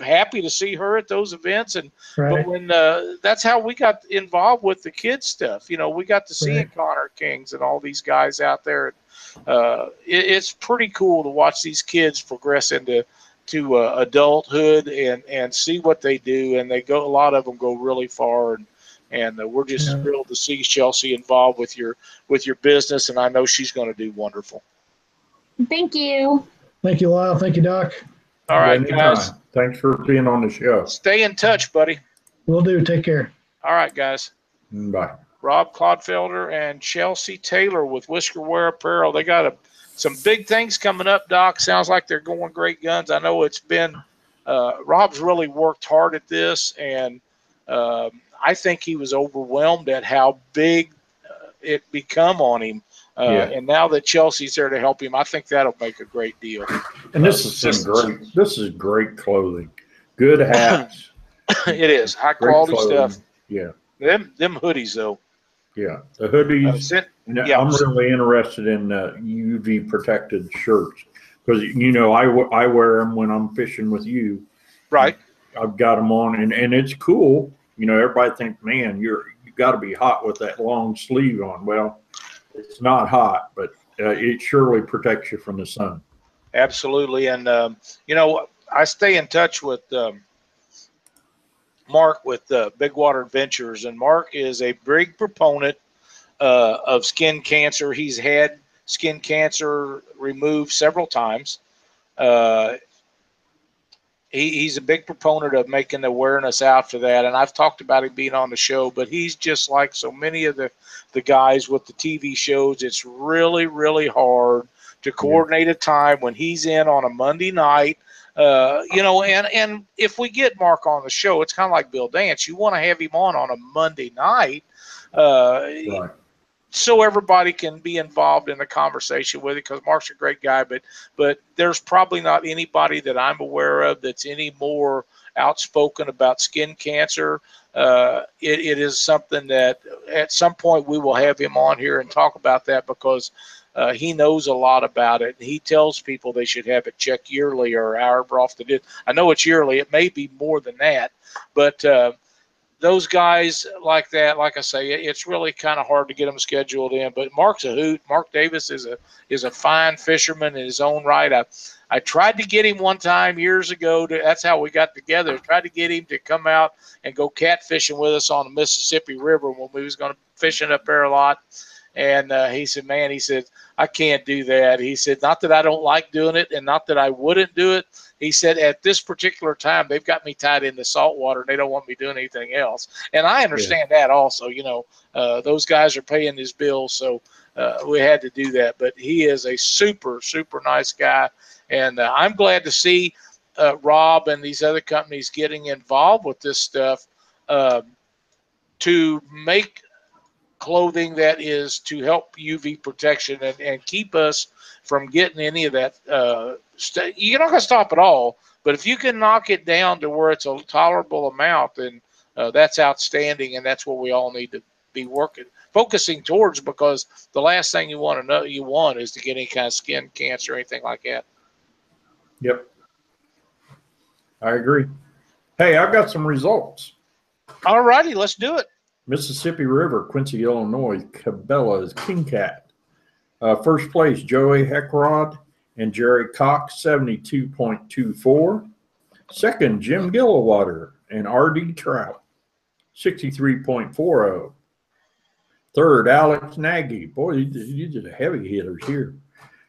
happy to see her at those events, and but when uh, that's how we got involved with the kids stuff. You know, we got to see Right. Connor Kings and all these guys out there. Uh, it, it's pretty cool to watch these kids progress into to uh, adulthood and and see what they do. And they go. A lot of them go really far. And and uh, we're just Yeah. thrilled to see Chelsea involved with your with your business. And I know she's going to do wonderful. Thank you. Thank you, Lyle. Thank you, Doc. All right, Anytime. guys. Thanks for being on the show. Stay in touch, buddy. We'll do. Take care. All right, guys. Bye. Rob Clodfelder and Chelsea Taylor with Whiskerwear Apparel. They got a, some big things coming up, Doc. Sounds like they're going great guns. I know it's been, uh, Rob's really worked hard at this, and um I think he was overwhelmed at how big uh, it become on him. Uh, Yeah. And now that Chelsea's there to help him, I think that'll make a great deal. And this is some great, this is great clothing. Good hats. it is high great quality clothing. stuff. Yeah. Them them hoodies though. Yeah. The Uh, hoodies. And Yeah. I'm really interested in uh, UV protected shirts because you know I, w- I wear them when I'm fishing with you. right. I've got them on and, and it's cool. You know, everybody thinks, man, you're you got to be hot with that long sleeve on. Well, it's not hot, but uh, it surely protects you from the sun. Absolutely, and um, you know I stay in touch with um, Mark with uh, Big Water Adventures, and Mark is a big proponent uh, of skin cancer. He's had skin cancer removed several times. He, he's a big proponent of making awareness out for that, and I've talked about him being on the show. But he's just like so many of the the guys with the TV shows. It's really, really hard to coordinate a time when he's in on a Monday night. Uh, you know, and and if we get Mark on the show, it's kind of like Bill Dance. You want to have him on on a Monday night, uh, Right. So everybody can be involved in the conversation with it. Because Mark's a great guy, but but there's probably not anybody that I'm aware of that's any more outspoken about skin cancer. Uh, it, it is something that at some point we will have him on here and talk about that because uh, he knows a lot about it. And he tells people they should have it checked yearly or however often it is. I know it's yearly. It may be more than that, but uh, those guys like that, like I say, it's really kind of hard to get them scheduled in. But Mark's a hoot. Mark Davis is a is a fine fisherman in his own right. I I tried to get him one time years ago. To, that's how we got together. Tried to get him to come out and go catfishing with us on the Mississippi River when we was going to fishing up there a lot. And uh, he said, "Man," he said, "I can't do that." He said, "Not that I don't like doing it, and not that I wouldn't do it." He said, "At this particular time, they've got me tied into salt water, and they don't want me doing anything else." And I understand that also. You know, uh, those guys are paying his bills, so uh, we had to do that. But he is a super, super nice guy, and uh, I'm glad to see uh, Rob and these other companies getting involved with this stuff um to make clothing that is to help UV protection and, and keep us from getting any of that. Uh, st- you're not going to stop it all, but if you can knock it down to where it's a tolerable amount, then uh, that's outstanding, and that's what we all need to be working, focusing towards. Because the last thing you want to know you want is to get any kind of skin cancer or anything like that. Yep. I agree. Hey, I've got some results. All righty, let's do it. Mississippi River, Quincy, Illinois, Cabela's King Cat. Uh, first place, Joey Heckrod and Jerry Cox, 72.24. Second, Jim Gilliwater and RD Trout, 63.40. Third, Alex Nagy. Boy, these are the heavy hitters here.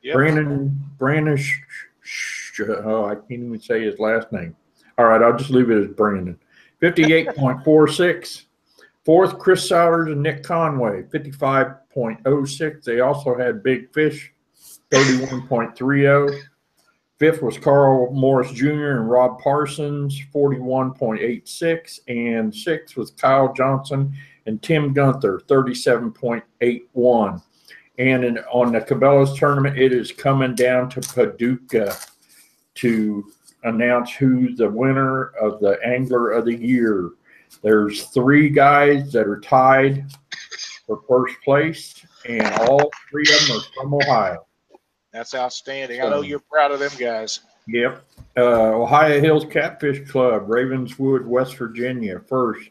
Yep. Brandon, Brandon, Sh- Sh- oh, I can't even say his last name. All right, I'll just leave it as Brandon. 58.46. Fourth, Chris Souders and Nick Conway, 55.06. They also had Big Fish, 31.30. Fifth was Carl Morris Jr. and Rob Parsons, 41.86. And sixth was Kyle Johnson and Tim Gunther, 37.81. And in, on the Cabela's tournament, it is coming down to Paducah to announce who's the winner of the Angler of the Year. There's three guys that are tied for first place, and all three of them are from Ohio. That's outstanding. I know you're proud of them guys. Yep. Uh, Ohio Hills Catfish Club, Ravenswood, West Virginia, first.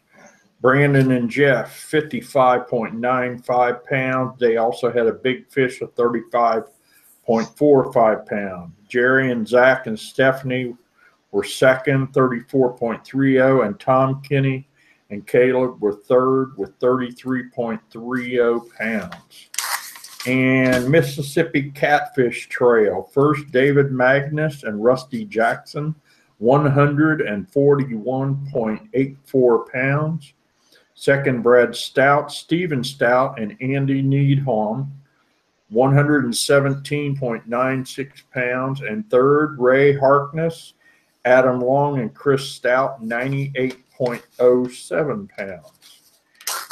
Brandon and Jeff, 55.95 pounds. They also had a big fish of 35.45 pounds. Jerry and Zach and Stephanie were second, 34.30, and Tom Kinney and Caleb were third with 33.30 pounds. And Mississippi Catfish Trail, first David Magnus and Rusty Jackson, 141.84 pounds. Second, Brad Stout, Stephen Stout, and Andy Needham, 117.96 pounds. And third, Ray Harkness, Adam Long, and Chris Stout, 98.07 pounds.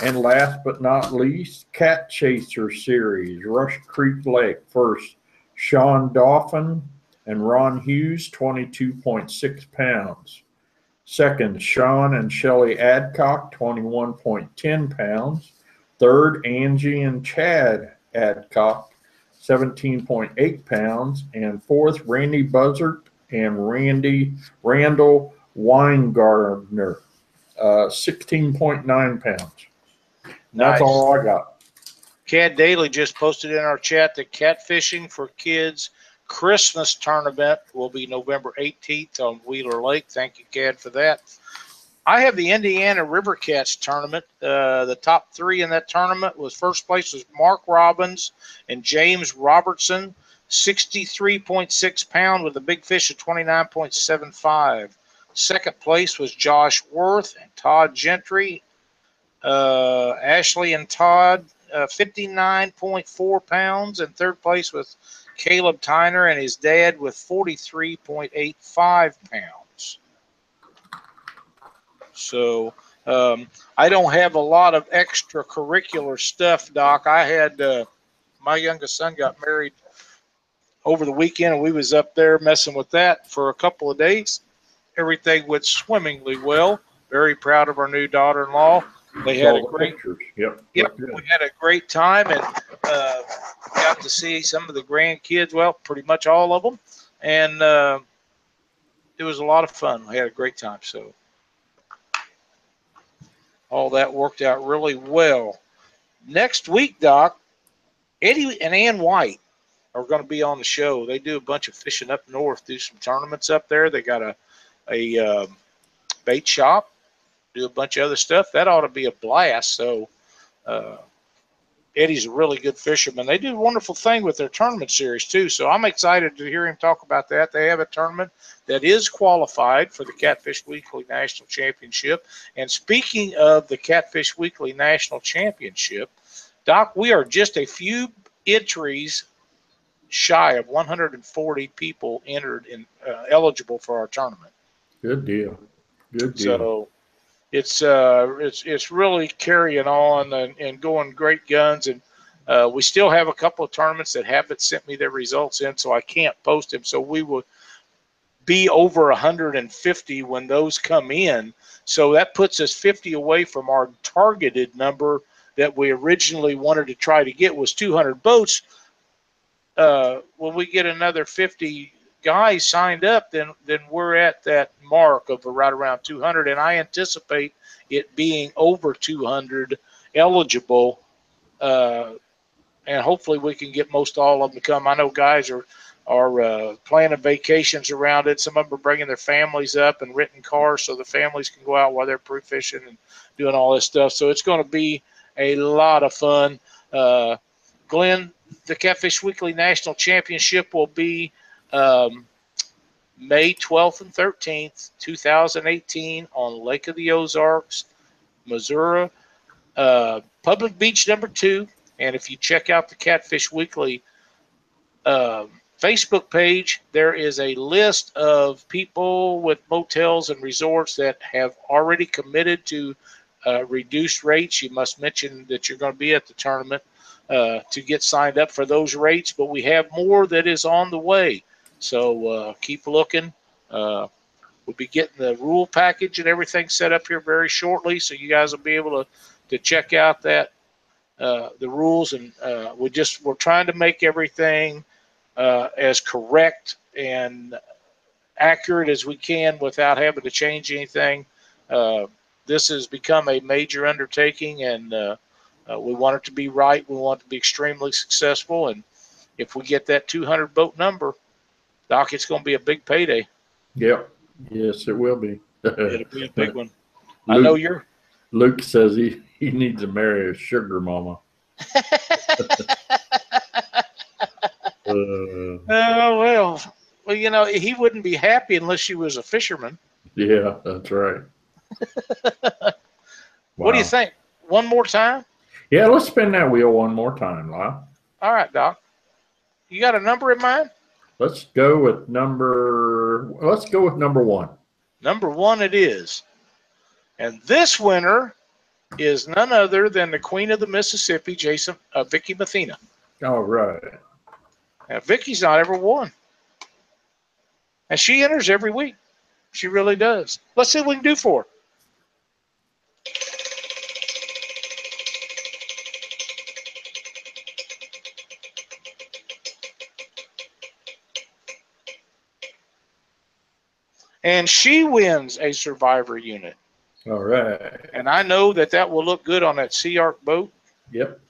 And last but not least, Cat Chaser Series, Rush Creek Lake. First, Sean Dauphin and Ron Hughes, 22.6 pounds. Second, Sean and Shelley Adcock, 21.10 pounds. Third, Angie and Chad Adcock, 17.8 pounds. And fourth, Randy Buzzard and Randy Randall Weingartner, uh, 16.9 pounds. And That's Nice. all I got. Cad Daly just posted in our chat that catfishing for kids Christmas tournament will be November 18th on Wheeler Lake. Thank you, Cad, for that. I have the Indiana River Cats tournament. Uh, the top three in that tournament was first place was Mark Robbins and James Robertson, 63.6 pound with a big fish of 29.75. Second place was Josh Worth and Todd Gentry. Uh, Ashley and Todd uh, 59.4 pounds, in third place with Caleb Tyner and his dad with 43.85 pounds. So um, I don't have a lot of extracurricular stuff, Doc. I had uh, my youngest son got married over the weekend, and we was up there messing with that for a couple of days. Everything went swimmingly well. Very proud of our new daughter-in-law. They had a great pictures. Yep. Yep, we had a great time and uh, got to see some of the grandkids. Well, pretty much all of them, and uh, it was a lot of fun. We had a great time. So all that worked out really well. Next week, Doc, Eddie and Ann White are going to be on the show. They do a bunch of fishing up north, do some tournaments up there. They got a a um, bait shop, do a bunch of other stuff. That ought to be a blast. So. Uh, Eddie's a really good fisherman. They do a wonderful thing with their tournament series too. So I'm excited to hear him talk about that. They have a tournament that is qualified for the Catfish Weekly National Championship. And speaking of the Catfish Weekly National Championship, Doc, we are just a few entries shy of 140 people entered and uh, eligible for our tournament. Good deal. Good deal. So it's uh it's it's really carrying on and, and going great guns and uh, we still have a couple of tournaments that haven't sent me their results in, so I can't post them. So we will be over 150 when those come in. So that puts us 50 away from our targeted number that we originally wanted to try to get was 200 boats. Uh, when we get another 50 guys signed up, then then we're at that mark of right around 200, and I anticipate it being over 200 eligible, uh, and hopefully we can get most all of them to come. I know guys are are uh, planning vacations around it. Some of them are bringing their families up and renting cars so the families can go out while they're pre fishing and doing all this stuff. So it's going to be a lot of fun. Uh, Glenn, the Catfish Weekly National Championship will be um, May 12th and 13th, 2018, on Lake of the Ozarks, Missouri, uh, public beach number two. And if you check out the Catfish Weekly um Facebook page, there is a list of people with motels and resorts that have already committed to uh, reduced rates. You must mention that you're going to be at the tournament uh, to get signed up for those rates, but we have more that is on the way. So uh, keep looking. Uh, we'll be getting the rule package and everything set up here very shortly, so you guys will be able to to check out that uh, the rules. And uh, we just we're trying to make everything uh, as correct and accurate as we can without having to change anything. Uh, this has become a major undertaking, and we want it to be right. We want it to be extremely successful, and if we get that 200 boat number, Doc, it's going to be a big payday. Yep. Yes, it will be. It'll be a big one. I know you're. Luke says he, he needs to marry a sugar mama. Uh, Oh well, well, you know, he wouldn't be happy unless she was a fisherman. yeah, that's right. wow. What do you think? One more time? Yeah, let's spin that wheel one more time, Lyle. All right, Doc. You got a number in mind? Let's go with number. Let's go with number one. Number one, it is. And this winner is none other than the Queen of the Mississippi, Jason uh, Vicky Mathena. All right. Now, Vicky's not ever won, and she enters every week. She really does. Let's see what we can do for her. And she wins a survivor unit. All right. And I know that that will look good on that SeaArk boat. Yep.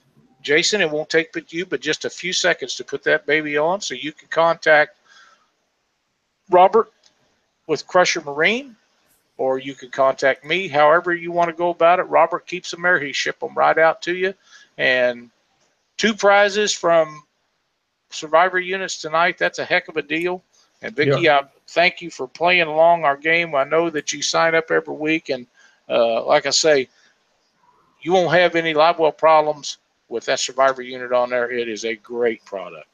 Jason, it won't take but you but just a few seconds to put that baby on so you can contact Robert with Crusher Marine or you can contact me however you want to go about it. Robert keeps them there. He ship them right out to you. And two prizes from Survivor units tonight. That's a heck of a deal. And Vicky, I thank you for playing along our game. I know that you sign up every week and uh, like I say, you won't have any live well problems with that survivor unit on there, it is a great product.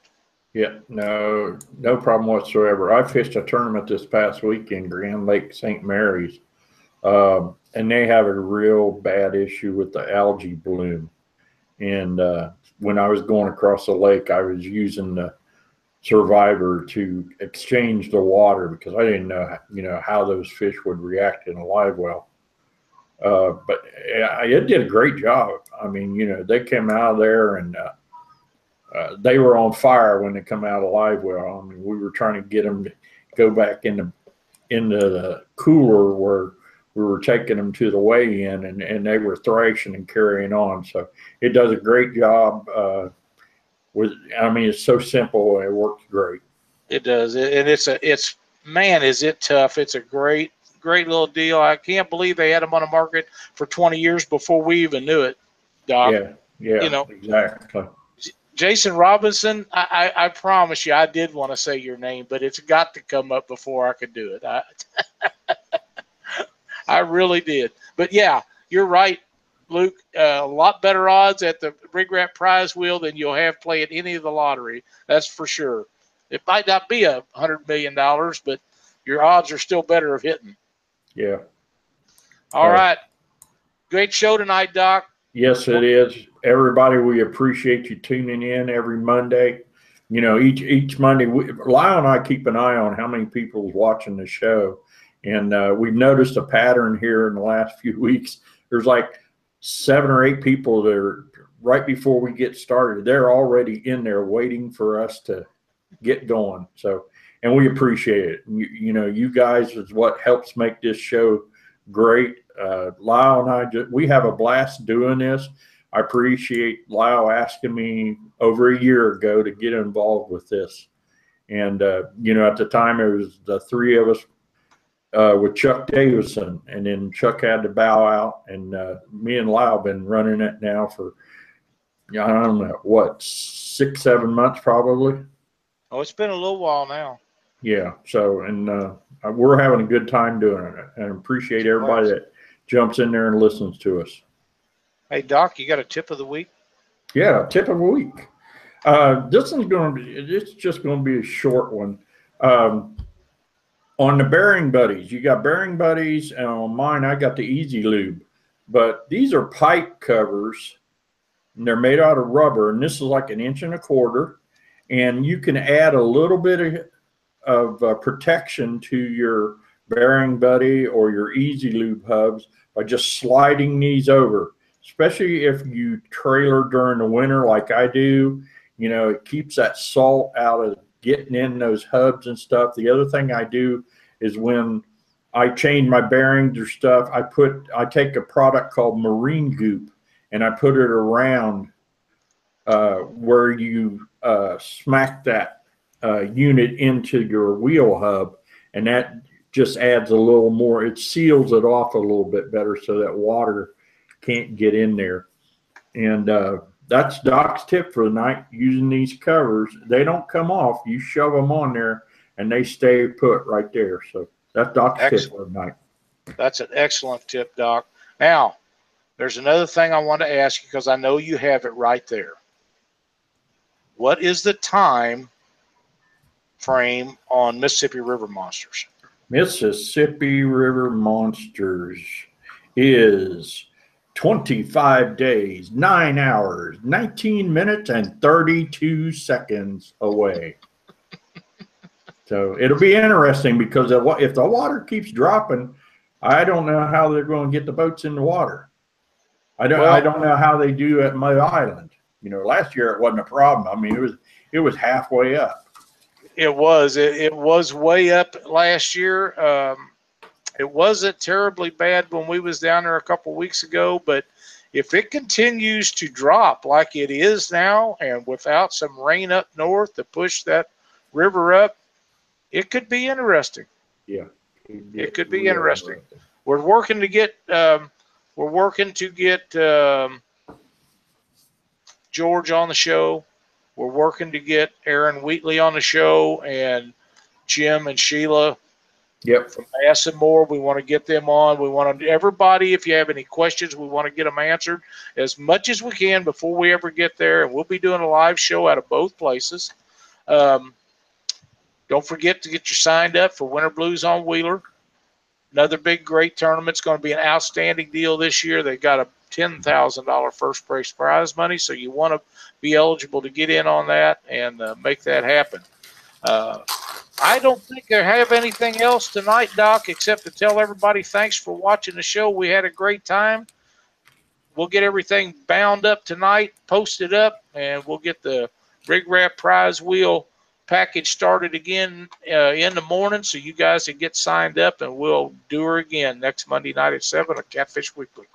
Yeah, no, no problem whatsoever. I fished a tournament this past week in Grand Lake St. Marys, um, and they have a real bad issue with the algae bloom. And uh, when I was going across the lake, I was using the survivor to exchange the water because I didn't know, you know, how those fish would react in a live well. Uh, but it did a great job. I mean, you know, they came out of there and uh, uh, they were on fire when they come out of live well. I mean, we were trying to get them to go back into into the cooler where we were taking them to the weigh in, and, and they were thrashing and carrying on. So it does a great job. With I mean, it's so simple. And it works great. It does, and it's a it's man, is it tough? It's a great great little deal. I can't believe they had them on the market for 20 years before we even knew it, Doc. yeah, yeah, you know, exactly. Jason Robinson, I, I, I promise you, I did want to say your name, but it's got to come up before I could do it. I, I really did. But yeah, you're right, Luke. Uh, a lot better odds at the Rig Rap Prize Wheel than you'll have playing any of the lottery. That's for sure. It might not be a hundred million dollars, but your odds are still better of hitting. Yeah. All Uh, right. Great show tonight, Doc. Yes, it is. Everybody, we appreciate you tuning in every Monday. You know, each each Monday, we, Lyle and I keep an eye on how many people's watching the show, and uh, we've noticed a pattern here in the last few weeks. There's like seven or eight people that are right before we get started. They're already in there waiting for us to get going. So, and we appreciate it. You, you know, you guys is what helps make this show great. Uh, Lyle and I, ju- we have a blast doing this. I appreciate Lyle asking me over a year ago to get involved with this. And, uh, you know, at the time it was the three of us uh, with Chuck Davison, and then Chuck had to bow out. And uh, me and Lyle been running it now for, I don't know, what, six, seven months probably. Oh, it's been a little while now. Yeah. So, and uh, we're having a good time doing it, and appreciate everybody that jumps in there and listens to us. Hey, Doc, you got a tip of the week? Yeah, tip of the week. Uh, this is going to be. It's just going to be a short one. Um, on the bearing buddies, you got bearing buddies, and on mine, I got the Easy Lube. But these are pipe covers, and they're made out of rubber, and this is like an inch and a quarter. And you can add a little bit of, of uh, protection to your bearing buddy or your Easy Lube hubs by just sliding these over especially if you trailer during the winter like I do. You know, it keeps that salt out of getting in those hubs and stuff. The other thing I do is when I change my bearings or stuff, I put I take a product called Marine Goop and I put it around uh, where you uh, smack that uh, unit into your wheel hub, and that just adds a little more. It seals it off a little bit better so that water can't get in there. And uh, that's Doc's tip for the night using these covers. They don't come off. You shove them on there and they stay put right there. So that's Doc's tip for the night. That's an excellent tip, Doc. Now, there's another thing I want to ask you because I know you have it right there. What is the time frame on Mississippi River Monsters? Mississippi River Monsters is 25 days, 9 hours, 19 minutes, and 32 seconds away. so it'll be interesting because if the water keeps dropping, I don't know how they're going to get the boats in the water. I don't. I don't know how they do at Mud Island. You know, last year it wasn't a problem. I mean, it was it was halfway up. It was. It, it was way up last year. Um, it wasn't terribly bad when we was down there a couple weeks ago, but if it continues to drop like it is now, and without some rain up north to push that river up, it could be interesting. Yeah. It could be interesting. We're working to get. Um, we're working to get um, George on the show. We're working to get Aaron Wheatley on the show and Jim and Sheila Yep. from Bass and More. We want to get them on. We want to, everybody, if you have any questions, we want to get them answered as much as we can before we ever get there. And we'll be doing a live show out of both places. Um, don't forget to get you signed up for Winter Blues on Wheeler. Another big, great tournament. It's going to be an outstanding deal this year. They've got a $10,000 first place prize money. So you want to be eligible to get in on that and uh, make that happen. Uh, I don't think I have anything else tonight, Doc, except to tell everybody thanks for watching the show. We had a great time. We'll get everything bound up tonight, posted up, and we'll get the Rig Rap prize wheel package started again uh, in the morning so you guys can get signed up and we'll do her again next Monday night at 7 on Catfish Weekly.